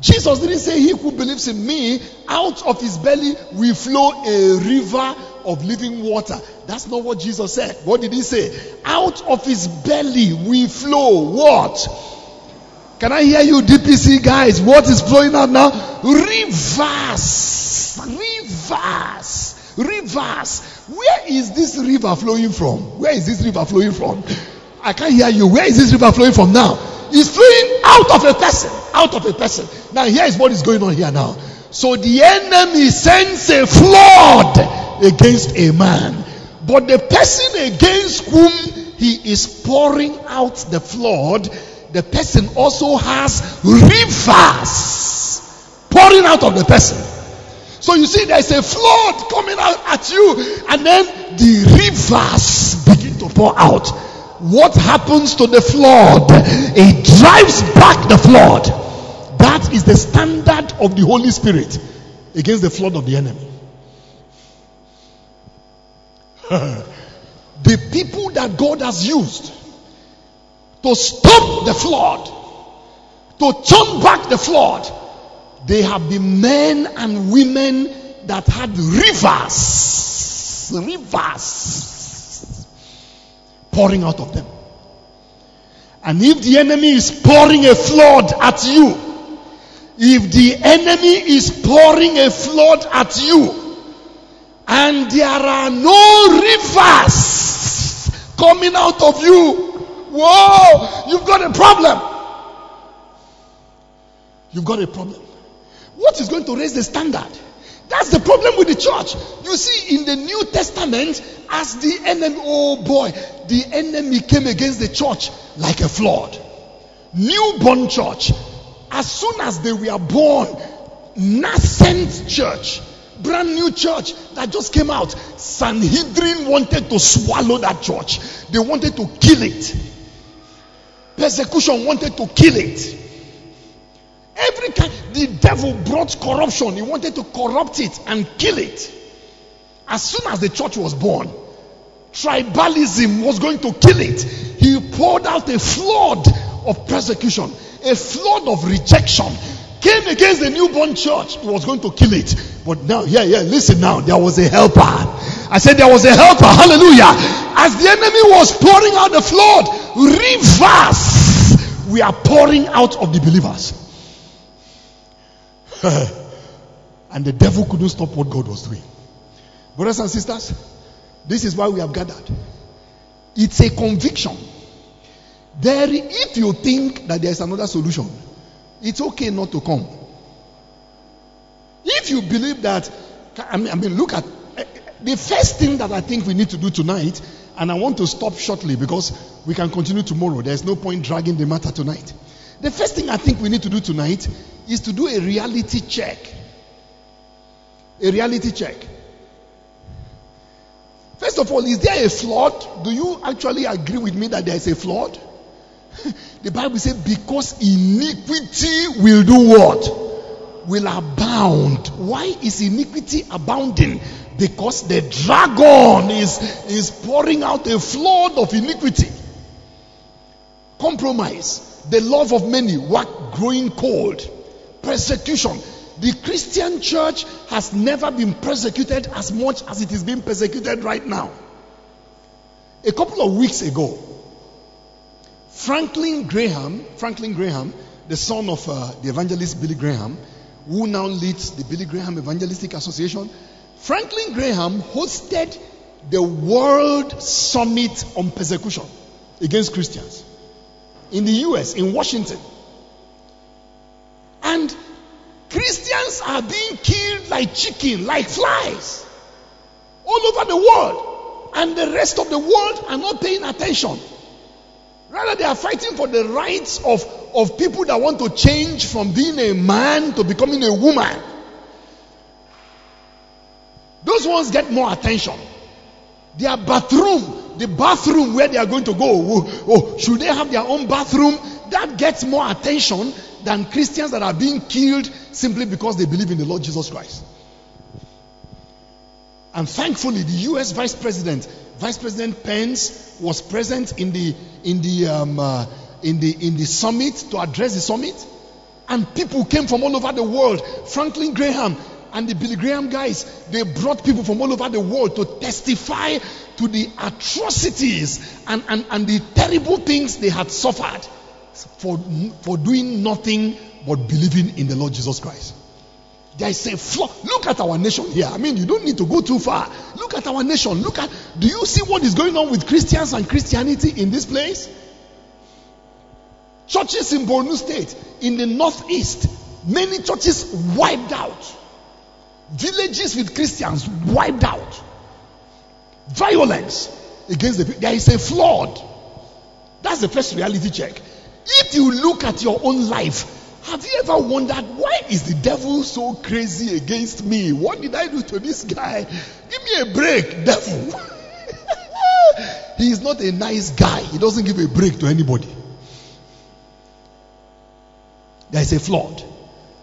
Jesus didn't say, He who believes in me, out of his belly will flow a river of living water. That's not what Jesus said. What did he say? Out of his belly we flow what? Can I hear you, DPC guys? What is flowing out now? Rivers. Rivers. Rivers. Where is this river flowing from? Where is this river flowing from? I can't hear you. Where is this river flowing from now? It's flowing out of a person. Out of a person. Now, here is what is going on here now. So the enemy sends a flood against a man. But the person against whom he is pouring out the flood, the person also has rivers pouring out of the person. So you see, there's a flood coming out at you, and then the rivers begin to pour out. What happens to the flood? It drives back the flood. That is the standard of the Holy Spirit against the flood of the enemy. the people that God has used to stop the flood, to turn back the flood, they have been men and women that had rivers, rivers pouring out of them. And if the enemy is pouring a flood at you, if the enemy is pouring a flood at you, and there are no rivers coming out of you, whoa, you've got a problem. You've got a problem. What is going to raise the standard? That's the problem with the church. You see, in the New Testament, as the enemy, oh boy, the enemy came against the church like a flood. Newborn church. As soon as they were born, nascent church, brand new church that just came out. Sanhedrin wanted to swallow that church, they wanted to kill it. Persecution wanted to kill it. Every kind, the devil brought corruption. He wanted to corrupt it and kill it. As soon as the church was born, tribalism was going to kill it. He poured out a flood of persecution, a flood of rejection. Came against the newborn church, was going to kill it. But now, yeah, yeah, listen now, there was a helper. I said there was a helper, hallelujah. As the enemy was pouring out the flood, rivers we are pouring out of the believers. and the devil couldn't stop what God was doing. Brothers and sisters, this is why we have gathered. It's a conviction. There, if you think that there is another solution, it's okay not to come. If you believe that, I mean, I mean, look at eh, the first thing that I think we need to do tonight, and I want to stop shortly because we can continue tomorrow. There's no point dragging the matter tonight. The first thing I think we need to do tonight is to do a reality check. A reality check. First of all, is there a flood? Do you actually agree with me that there is a flood? The Bible says, because iniquity will do what? Will abound. Why is iniquity abounding? Because the dragon is, is pouring out a flood of iniquity. Compromise. The love of many, what growing cold. Persecution. The Christian church has never been persecuted as much as it is being persecuted right now. A couple of weeks ago, Franklin Graham, Franklin Graham, the son of uh, the evangelist Billy Graham, who now leads the Billy Graham Evangelistic Association, Franklin Graham hosted the World Summit on Persecution against Christians in the US, in Washington. And Christians are being killed like chicken, like flies, all over the world. And the rest of the world are not paying attention. Rather, they are fighting for the rights of, of people that want to change from being a man to becoming a woman. Those ones get more attention. Their bathroom, the bathroom where they are going to go, oh, oh, should they have their own bathroom? That gets more attention than Christians that are being killed simply because they believe in the Lord Jesus Christ. And thankfully, the U.S. Vice President, Vice President Pence, was present in the in the um, uh, in the in the summit to address the summit, and people came from all over the world. Franklin Graham and the Billy Graham guys, they brought people from all over the world to testify to the atrocities and, and, and the terrible things they had suffered for, for doing nothing but believing in the Lord Jesus Christ. There is a flaw. Look at our nation here. I mean, you don't need to go too far. Look at our nation. Look at, do you see what is going on with Christians and Christianity in this place? Churches in Borno State, in the northeast, many churches wiped out. Villages with Christians wiped out. Violence against the people. There is a flood. That's the first reality check. If you look at your own life, have you ever wondered why is the devil so crazy against me? What did I do to this guy? Give me a break, devil. he is not a nice guy. He doesn't give a break to anybody. There is a flood.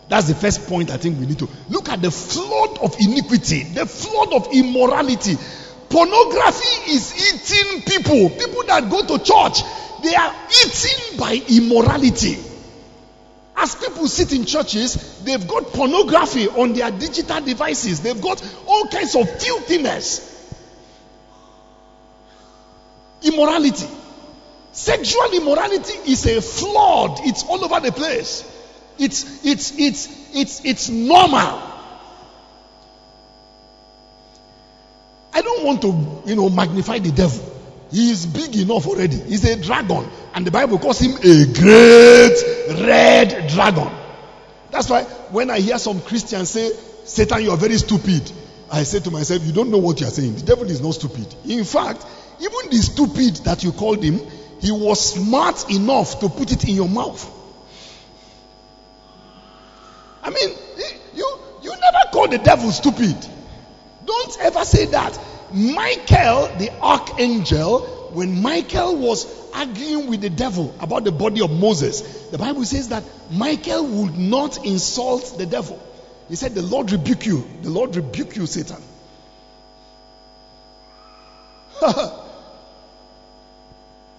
That's the first point I think we need to look at the flood of iniquity, the flood of immorality. Pornography is eating people. People that go to church, they are eaten by immorality. As people sit in churches, they've got pornography on their digital devices. They've got all kinds of filthiness. Immorality. Sexual immorality is a flood. It's all over the place. It's it's it's it's it's normal. I don't want to, you know, magnify the devil. He is big enough already. He's a dragon. And the Bible calls him a great red dragon. That's why when I hear some Christians say, Satan, you are very stupid, I say to myself, You don't know what you are saying. The devil is not stupid. In fact, even the stupid that you called him, he was smart enough to put it in your mouth. I mean, you, you never call the devil stupid. Don't ever say that. Michael, the archangel, when Michael was arguing with the devil about the body of Moses, the Bible says that Michael would not insult the devil. He said, The Lord rebuke you. The Lord rebuke you, Satan.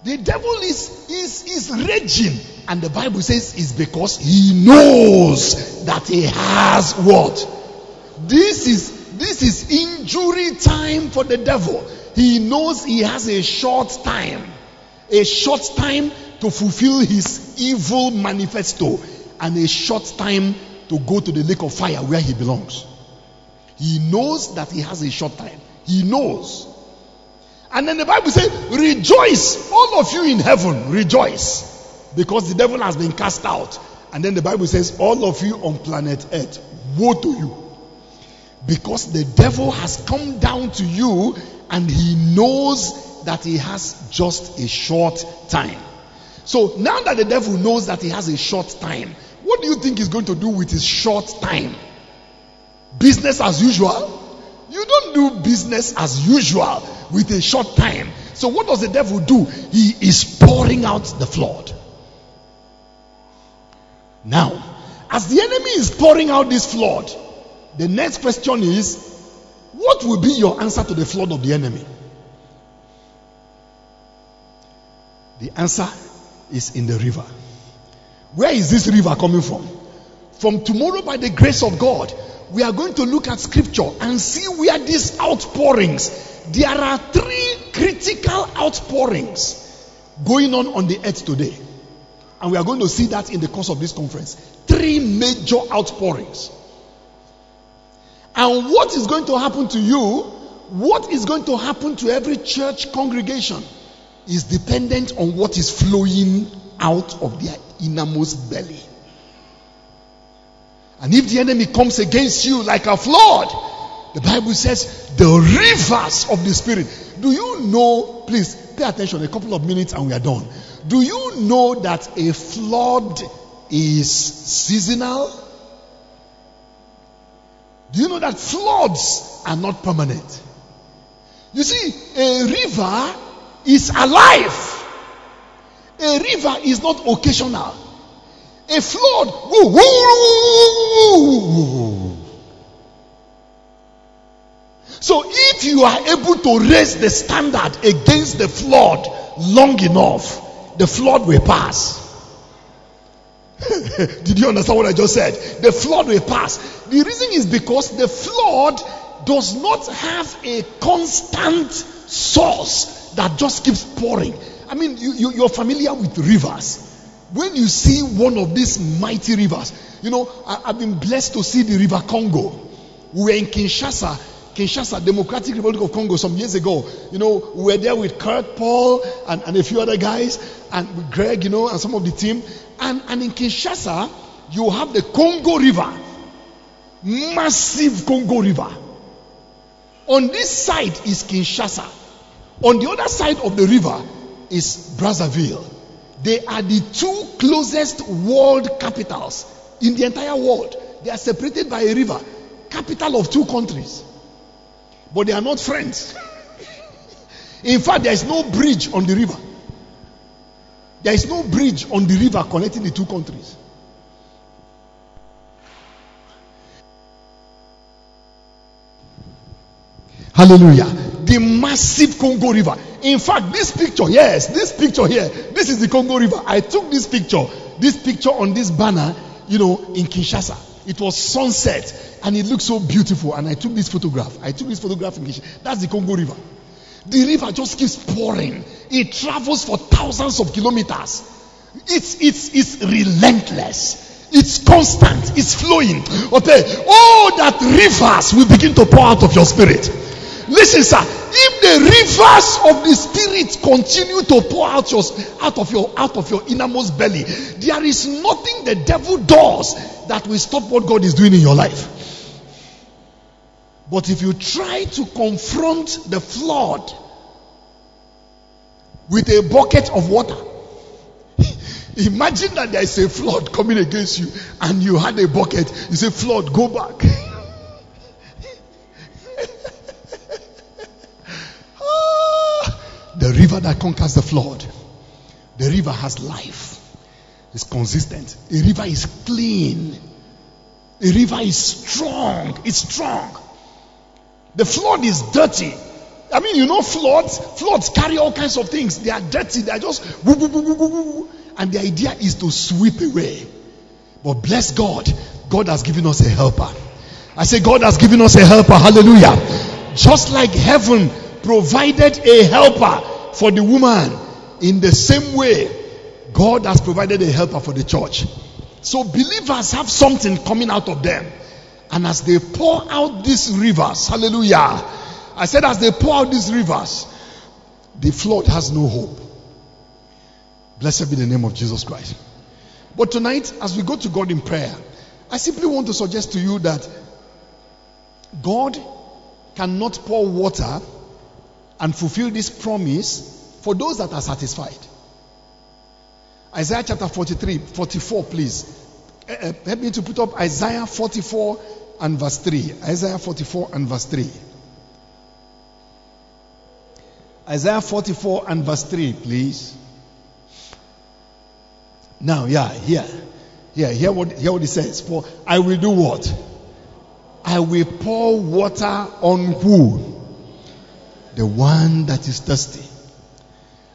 the devil is, is, is raging. And the Bible says it's because he knows that he has what? This is this is injury time for the devil. He knows he has a short time, a short time to fulfill his evil manifesto, and a short time to go to the lake of fire where he belongs. He knows that he has a short time. He knows. And then the Bible says, Rejoice, all of you in heaven, rejoice, because the devil has been cast out. And then the Bible says, All of you on planet earth, woe to you. Because the devil has come down to you and he knows that he has just a short time. So now that the devil knows that he has a short time, what do you think he's going to do with his short time? Business as usual? You don't do business as usual with a short time. So what does the devil do? He is pouring out the flood. Now, as the enemy is pouring out this flood, the next question is what will be your answer to the flood of the enemy? The answer is in the river. Where is this river coming from? from tomorrow, by the grace of God, we are going to look at scripture and see where these outpourings, there are three critical outpourings going on on the earth today. And we are going to see that in the course of this conference. Three major outpourings. And what is going to happen to you, what is going to happen to every church congregation, is dependent on what is flowing out of their innermost belly. And if the enemy comes against you like a flood, the Bible says the rivers of the Spirit. Do you know, please pay attention, a couple of minutes and we are done. Do you know that a flood is seasonal? Do you know that floods are not permanent? You see, a river is alive. A river is not occasional. A flood, woo, woo, woo, so if you are able to raise the standard against the flood long enough, the flood will pass. Did you understand what I just said? The flood will pass. The reason is because the flood does not have a constant source that just keeps pouring. I mean, you, you, are familiar with rivers. When you see one of these mighty rivers, you know, I, have been blessed to see the River Congo. We were in Kinshasa, Kinshasa, Democratic Republic of Congo, some years ago. You know, we were there with Kurt Paul and, and a few other guys, and with Greg, you know, and some of the team. And, and in Kinshasa, you have the Congo River, massive Congo River. On this side is Kinshasa. On the other side of the river is Brazzaville. They are the two closest world capitals in the entire world. They are separated by a river, capital of two countries. But they are not friends. in fact, there is no bridge on the river. There is no bridge on the river connecting the two countries. Hallelujah. The massive Congo River. In fact, this picture, yes, this picture here, this is the Congo River. I took this picture, this picture on this banner, you know, in Kinshasa. It was sunset and it looked so beautiful. And I took this photograph. I took this photograph in Kinshasa. That's the Congo River. The river just keeps pouring. It travels for thousands of kilometers. It's it's it's relentless. It's constant. It's flowing. Okay. All that rivers will begin to pour out of your spirit. Listen, sir. If the rivers of the spirit continue to pour out your out of your out of your innermost belly, there is nothing the devil does that will stop what God is doing in your life. But if you try to confront the flood with a bucket of water, imagine that there is a flood coming against you and you had a bucket. You say, Flood, go back. The river that conquers the flood. The river has life. It's consistent. A river is clean. A river is strong. It's strong. The flood is dirty. I mean, you know, floods, floods carry all kinds of things. They are dirty. They are just woo, woo, woo, and the idea is to sweep away. But bless God, God has given us a helper. I say, God has given us a helper. Hallelujah. Just like heaven provided a helper for the woman, in the same way, God has provided a helper for the church. So believers have something coming out of them. And as they pour out these rivers, hallelujah. I said, as they pour out these rivers, the flood has no hope. Blessed be the name of Jesus Christ. But tonight, as we go to God in prayer, I simply want to suggest to you that God cannot pour water and fulfill this promise for those that are satisfied. Isaiah chapter 43, 44, please. Uh, help me to put up Isaiah 44 and verse 3. Isaiah 44 and verse 3. Isaiah 44 and verse 3, please. Now, yeah, here. Yeah, hear what, hear what it says. For I will do what? I will pour water on who? The one that is thirsty.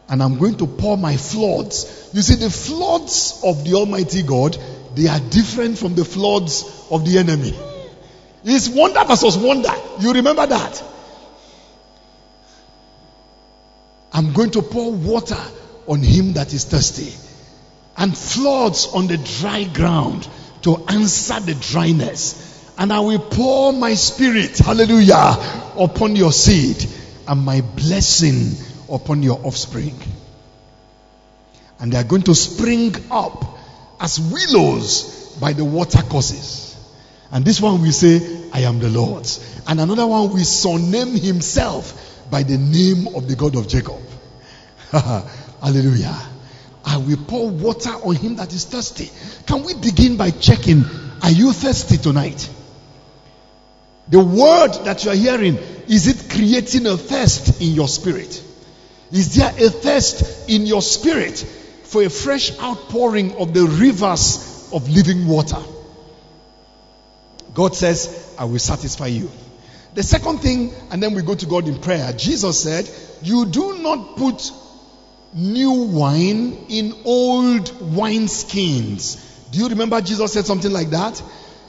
And I'm going to pour my floods. You see, the floods of the Almighty God, they are different from the floods of the enemy. It's wonder versus wonder. You remember that? I'm going to pour water on him that is thirsty and floods on the dry ground to answer the dryness. And I will pour my spirit, hallelujah, upon your seed and my blessing upon your offspring. And they are going to spring up as willows by the water courses. And this one will say, I am the Lord. And another one will surname himself by the name of the God of Jacob. Hallelujah. I will pour water on him that is thirsty. Can we begin by checking? Are you thirsty tonight? The word that you are hearing, is it creating a thirst in your spirit? Is there a thirst in your spirit for a fresh outpouring of the rivers of living water? God says, I will satisfy you. The second thing, and then we go to God in prayer. Jesus said, You do not put new wine in old wineskins. Do you remember Jesus said something like that?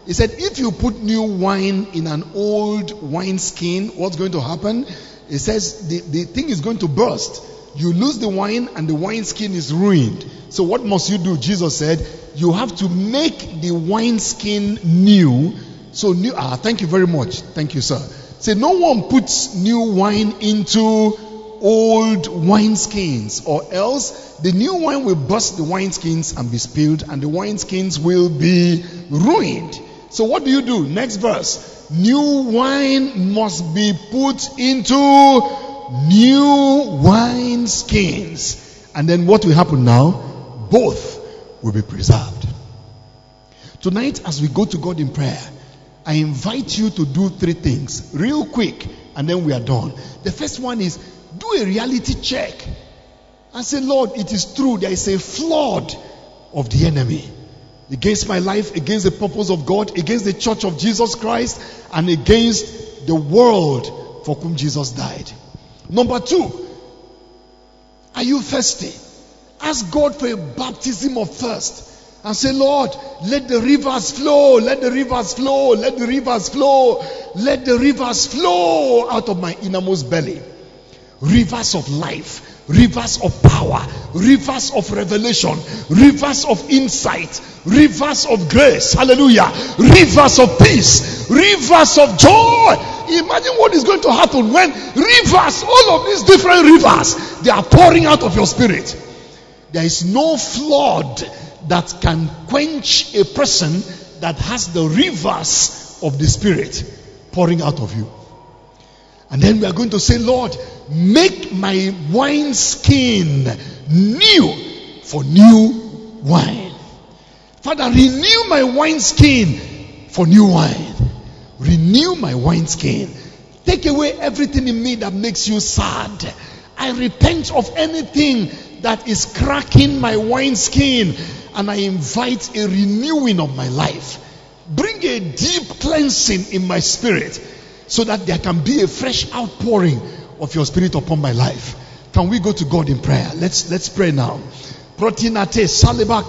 He said, If you put new wine in an old wineskin, what's going to happen? He says, the, the thing is going to burst. You lose the wine and the wineskin is ruined. So, what must you do? Jesus said, You have to make the wineskin new so new, ah, thank you very much. Thank you, sir. Say, no one puts new wine into old wineskins, or else the new wine will burst the wineskins and be spilled, and the wineskins will be ruined. So, what do you do? Next verse. New wine must be put into new wine skins. And then what will happen now? Both will be preserved. Tonight, as we go to God in prayer, I invite you to do three things real quick and then we are done. The first one is do a reality check and say, Lord, it is true there is a flood of the enemy against my life, against the purpose of God, against the church of Jesus Christ, and against the world for whom Jesus died. Number two, are you thirsty? Ask God for a baptism of thirst and say, Lord, let the rivers flow, let the rivers flow, let the rivers flow, let the rivers flow out of my innermost belly. Rivers of life, rivers of power, rivers of revelation, rivers of insight, rivers of grace, hallelujah, rivers of peace, rivers of joy. Imagine what is going to happen when rivers, all of these different rivers, they are pouring out of your spirit. There is no flood that can quench a person that has the rivers of the Spirit pouring out of you. And then we are going to say, Lord, make my wine skin new for new wine. Father, renew my wine skin for new wine. Renew my wine skin. Take away everything in me that makes you sad. I repent of anything that is cracking my wine skin and I invite a renewing of my life. Bring a deep cleansing in my spirit so that there can be a fresh outpouring of your spirit upon my life. Can we go to God in prayer? Let's let's pray now. Saliba.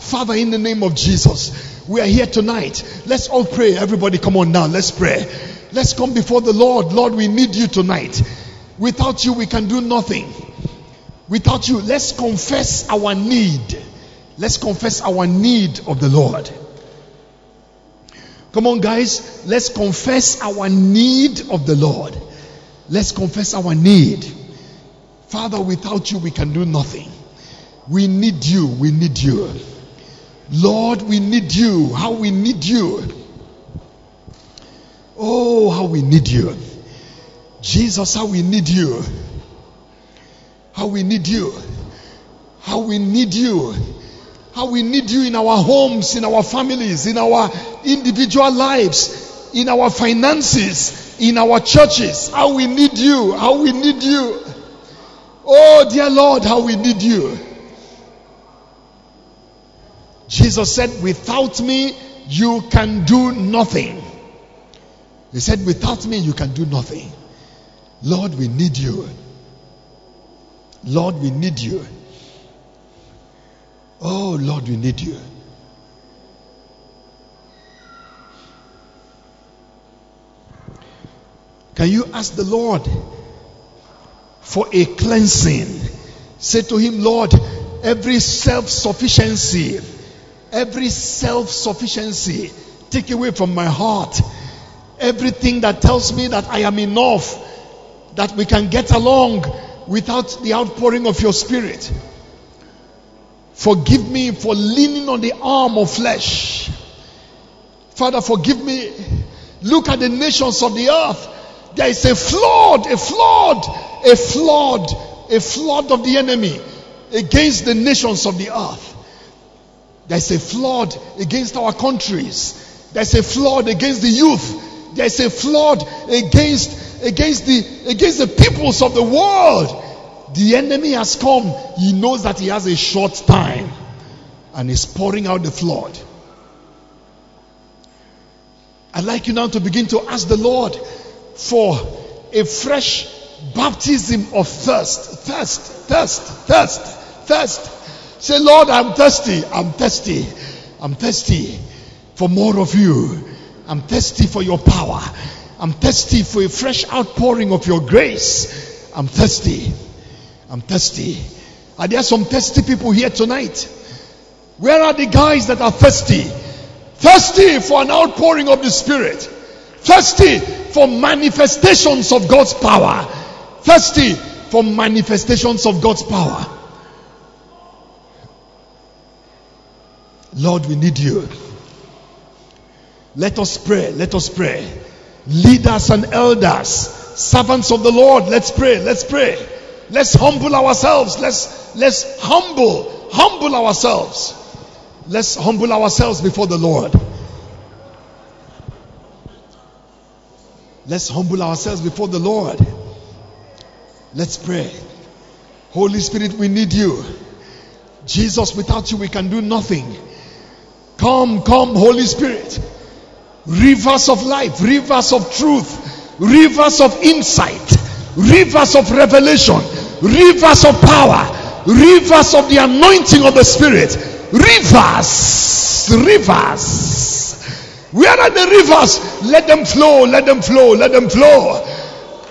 Father, in the name of Jesus, we are here tonight. Let's all pray. Everybody, come on now. Let's pray. Let's come before the Lord. Lord, we need you tonight. Without you, we can do nothing. Without you, let's confess our need. Let's confess our need of the Lord. Come on, guys. Let's confess our need of the Lord. Let's confess our need. Father, without you, we can do nothing. We need you. We need you. Lord, we need you. How we need you. Oh, how we need you. Jesus, how we need you. How we need you. How we need you. How we need you in our homes, in our families, in our individual lives, in our finances, in our churches. How we need you. How we need you. Oh, dear Lord, how we need you. Jesus said, Without me, you can do nothing. He said, Without me, you can do nothing. Lord, we need you. Lord, we need you. Oh Lord, we need you. Can you ask the Lord for a cleansing? Say to Him, Lord, every self sufficiency, every self sufficiency, take away from my heart. Everything that tells me that I am enough, that we can get along without the outpouring of your Spirit. Forgive me for leaning on the arm of flesh. Father, forgive me. Look at the nations of the earth. There is a flood, a flood, a flood, a flood of the enemy against the nations of the earth. There's a flood against our countries. There's a flood against the youth. There's a flood against against the against the peoples of the world. The enemy has come. He knows that he has a short time and is pouring out the flood. I'd like you now to begin to ask the Lord for a fresh baptism of thirst. Thirst, thirst, thirst, thirst. Say, Lord, I'm thirsty. I'm thirsty. I'm thirsty for more of you. I'm thirsty for your power. I'm thirsty for a fresh outpouring of your grace. I'm thirsty. I'm thirsty. Are there some thirsty people here tonight? Where are the guys that are thirsty? Thirsty for an outpouring of the Spirit. Thirsty for manifestations of God's power. Thirsty for manifestations of God's power. Lord, we need you. Let us pray. Let us pray. Leaders and elders, servants of the Lord, let's pray. Let's pray. Let's humble ourselves. Let's let's humble humble ourselves. Let's humble ourselves before the Lord. Let's humble ourselves before the Lord. Let's pray. Holy Spirit, we need you. Jesus, without you, we can do nothing. Come, come, Holy Spirit. Rivers of life, rivers of truth, rivers of insight, rivers of revelation, rivers of power, rivers of the anointing of the Spirit, rivers, rivers. Where are the rivers? Let them flow, let them flow, let them flow.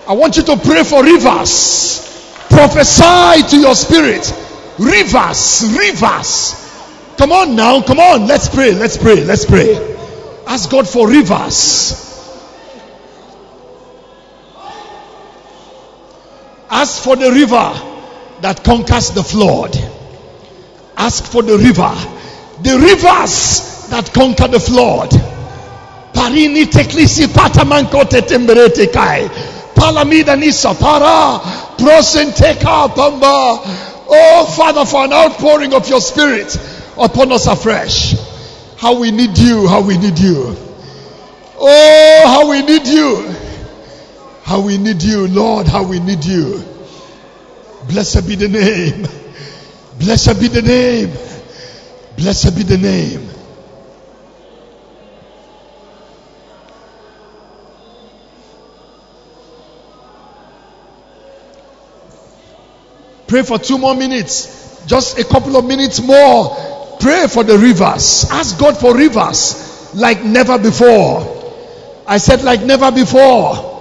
I want you to pray for rivers. Prophesy to your spirit. Rivers, rivers. Come on now, come on. Let's pray, let's pray, let's pray. Ask God for rivers. Ask for the river that conquers the flood. Ask for the river. The rivers that conquer the flood. Parini teklisi patamanko tetemberete kai. Palamida nisa para. Prosenteka pamba. Oh Father, for an outpouring of your spirit upon us afresh. How we need you, how we need you. Oh, how we need you. How we need you, Lord, how we need you. Blessed be the name. Blessed be the name. Blessed be the name. Pray for two more minutes. Just a couple of minutes more. Pray for the rivers. Ask God for rivers like never before. I said, like never before.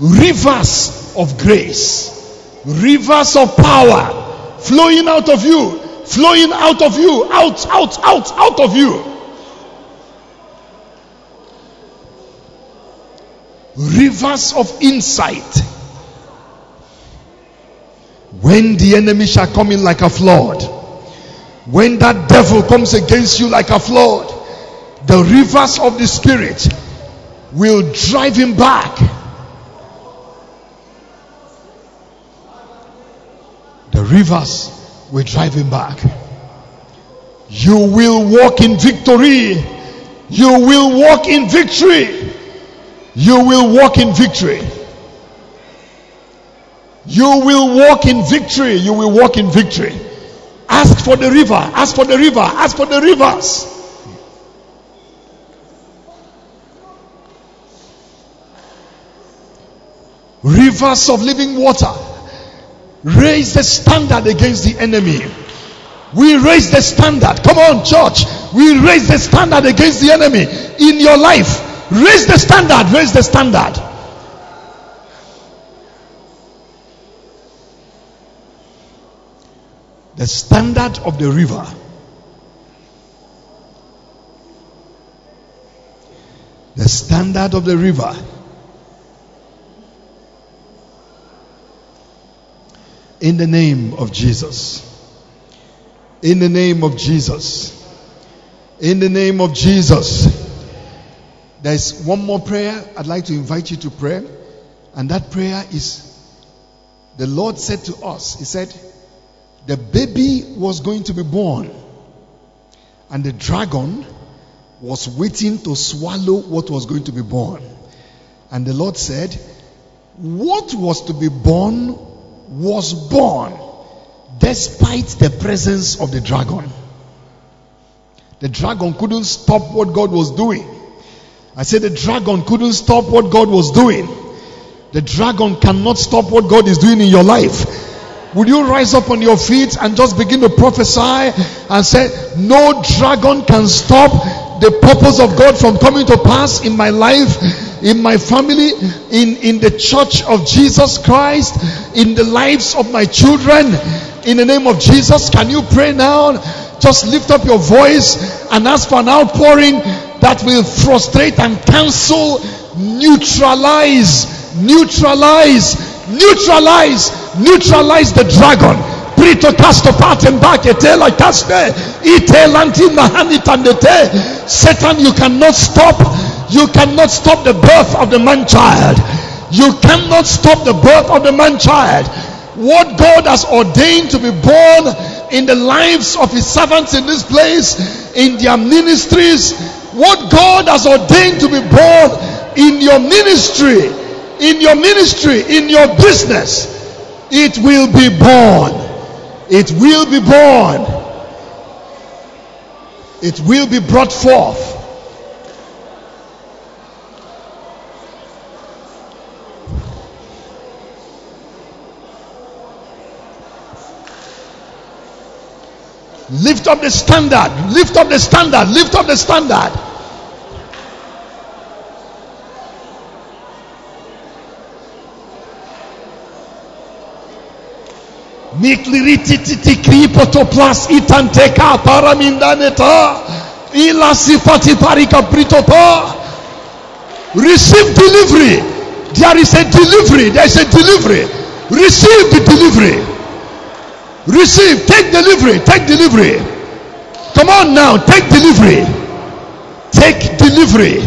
Rivers of grace, rivers of power flowing out of you, flowing out of you, out, out, out, out of you. Rivers of insight. When the enemy shall come in like a flood, when that devil comes against you like a flood, the rivers of the Spirit will drive him back. The rivers will drive him back. You will walk in victory. You will walk in victory. You will walk in victory. You will walk in victory. You will walk in victory. Ask for the river. Ask for the river. Ask for the rivers. Rivers of living water. Raise the standard against the enemy. We raise the standard. Come on, church. We raise the standard against the enemy in your life, Raise the standard. Raise the standard. The standard of the river. The standard of the river. In the name of Jesus. In the name of Jesus. In the name of Jesus. There's one more prayer I'd like to invite you to pray. And that prayer is the Lord said to us, He said, the baby was going to be born. And the dragon was waiting to swallow what was going to be born. And the Lord said, What was to be born was born despite the presence of the dragon. The dragon couldn't stop what God was doing. I said the dragon couldn't stop what God was doing. The dragon cannot stop what God is doing in your life. Would you rise up on your feet and just begin to prophesy and say, No dragon can stop the purpose of God from coming to pass in my life, in my family, in, in the church of Jesus Christ, in the lives of my children. In the name of Jesus, can you pray now? Just lift up your voice and ask for an outpouring that will frustrate and cancel, neutralize, neutralize, neutralize, neutralize the dragon. Prito casto patem baketela caste itelanti mahanitandete. Satan, you cannot stop. You cannot stop the birth of the man child. You cannot stop the birth of the man child. What God has ordained to be born in the lives of his servants in this place, in their ministries, what God has ordained to be born in your ministry, in your ministry, in your business, it will be born. It will be born. It will be brought forth. Lift up the standard. Lift up the standard. Lift up the standard. Parika. Receive delivery. There is a delivery. There is a delivery. Receive the delivery. Receive, take delivery, take delivery. Come on now, take delivery. Take delivery.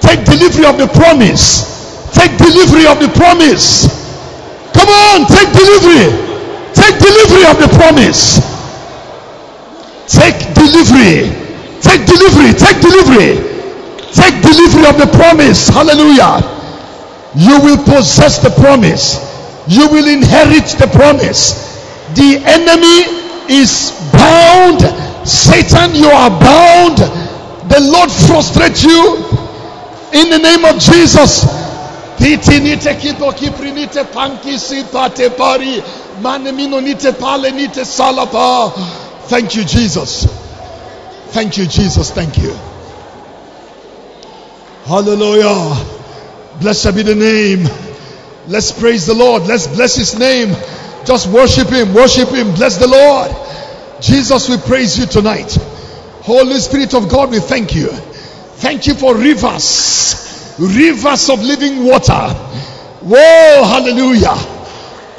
Take delivery of the promise. Take delivery of the promise. Come on, take delivery. Take delivery of the promise. Take delivery. Take delivery. Take delivery. Take delivery of the promise. Hallelujah. You will possess the promise. You will inherit the promise the enemy is bound. Satan, you are bound. The Lord frustrates you in the name of Jesus. Thank you, Jesus. Thank you, Jesus. Thank you. Hallelujah. Blessed be the name. Let's praise the Lord. Let's bless his name. Just worship Him, worship Him, bless the Lord. Jesus, we praise you tonight. Holy Spirit of God, we thank you. Thank you for rivers, rivers of living water. Whoa, hallelujah.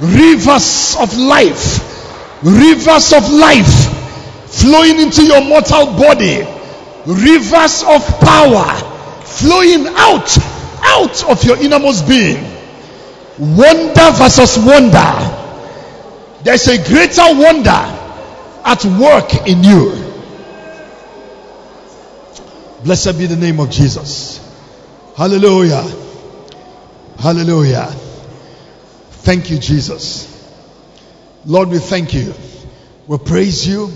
Rivers of life, rivers of life flowing into your mortal body, rivers of power flowing out, out of your innermost being. Wonder versus wonder there's a greater wonder at work in you. Blessed be the name of Jesus. Hallelujah. Hallelujah. Thank you, Jesus. Lord, we thank you. We praise you.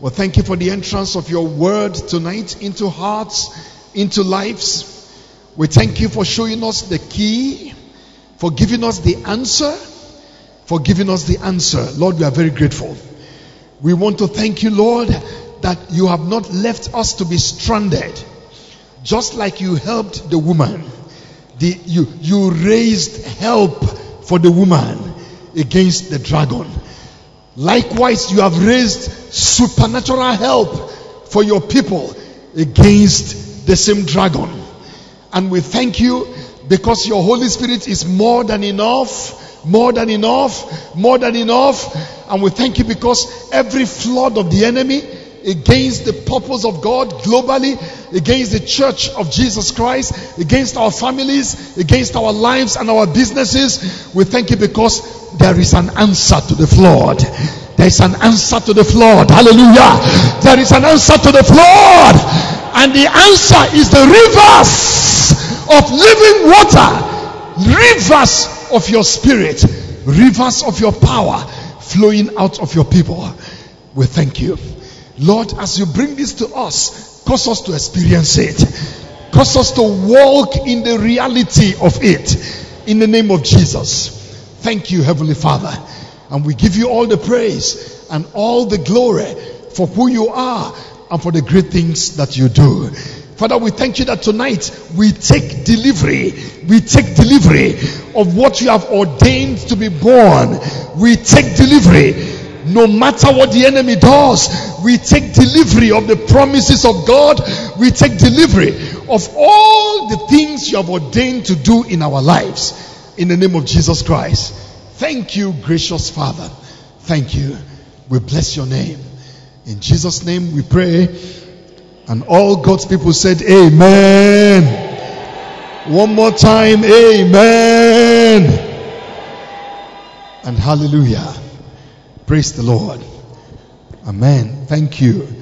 We thank you for the entrance of your word tonight into hearts, into lives. We thank you for showing us the key, for giving us the answer for giving us the answer. Lord, we are very grateful. We want to thank you, Lord, that you have not left us to be stranded. just like you helped the woman, the, you, you raised help for the woman against the dragon. Likewise, you have raised supernatural help for your people against the same dragon. And we thank you because your Holy Spirit is more than enough, more than enough, more than enough. And we thank you because every flood of the enemy against the purpose of God globally, against the church of Jesus Christ, against our families, against our lives and our businesses. We thank you because there is an answer to the flood. There is an answer to the flood. Hallelujah. There is an answer to the flood. And the answer is the rivers of living water, rivers of your spirit, rivers of your power flowing out of your people. We thank you. Lord, as you bring this to us, cause us to experience it. Cause us to walk in the reality of it. In the name of Jesus. Thank you, Heavenly Father. And we give you all the praise and all the glory for who you are and for the great things that you do. Father, we thank you that tonight we take delivery. We take delivery of what you have ordained to be born. We take delivery. No matter what the enemy does, we take delivery of the promises of God. We take delivery of all the things you have ordained to do in our lives. In the name of Jesus Christ. Thank you, gracious Father. Thank you. We bless your name. In Jesus' name we pray. And all God's people said, Amen. One more time, Amen. And hallelujah. Praise the Lord. Amen. Thank you.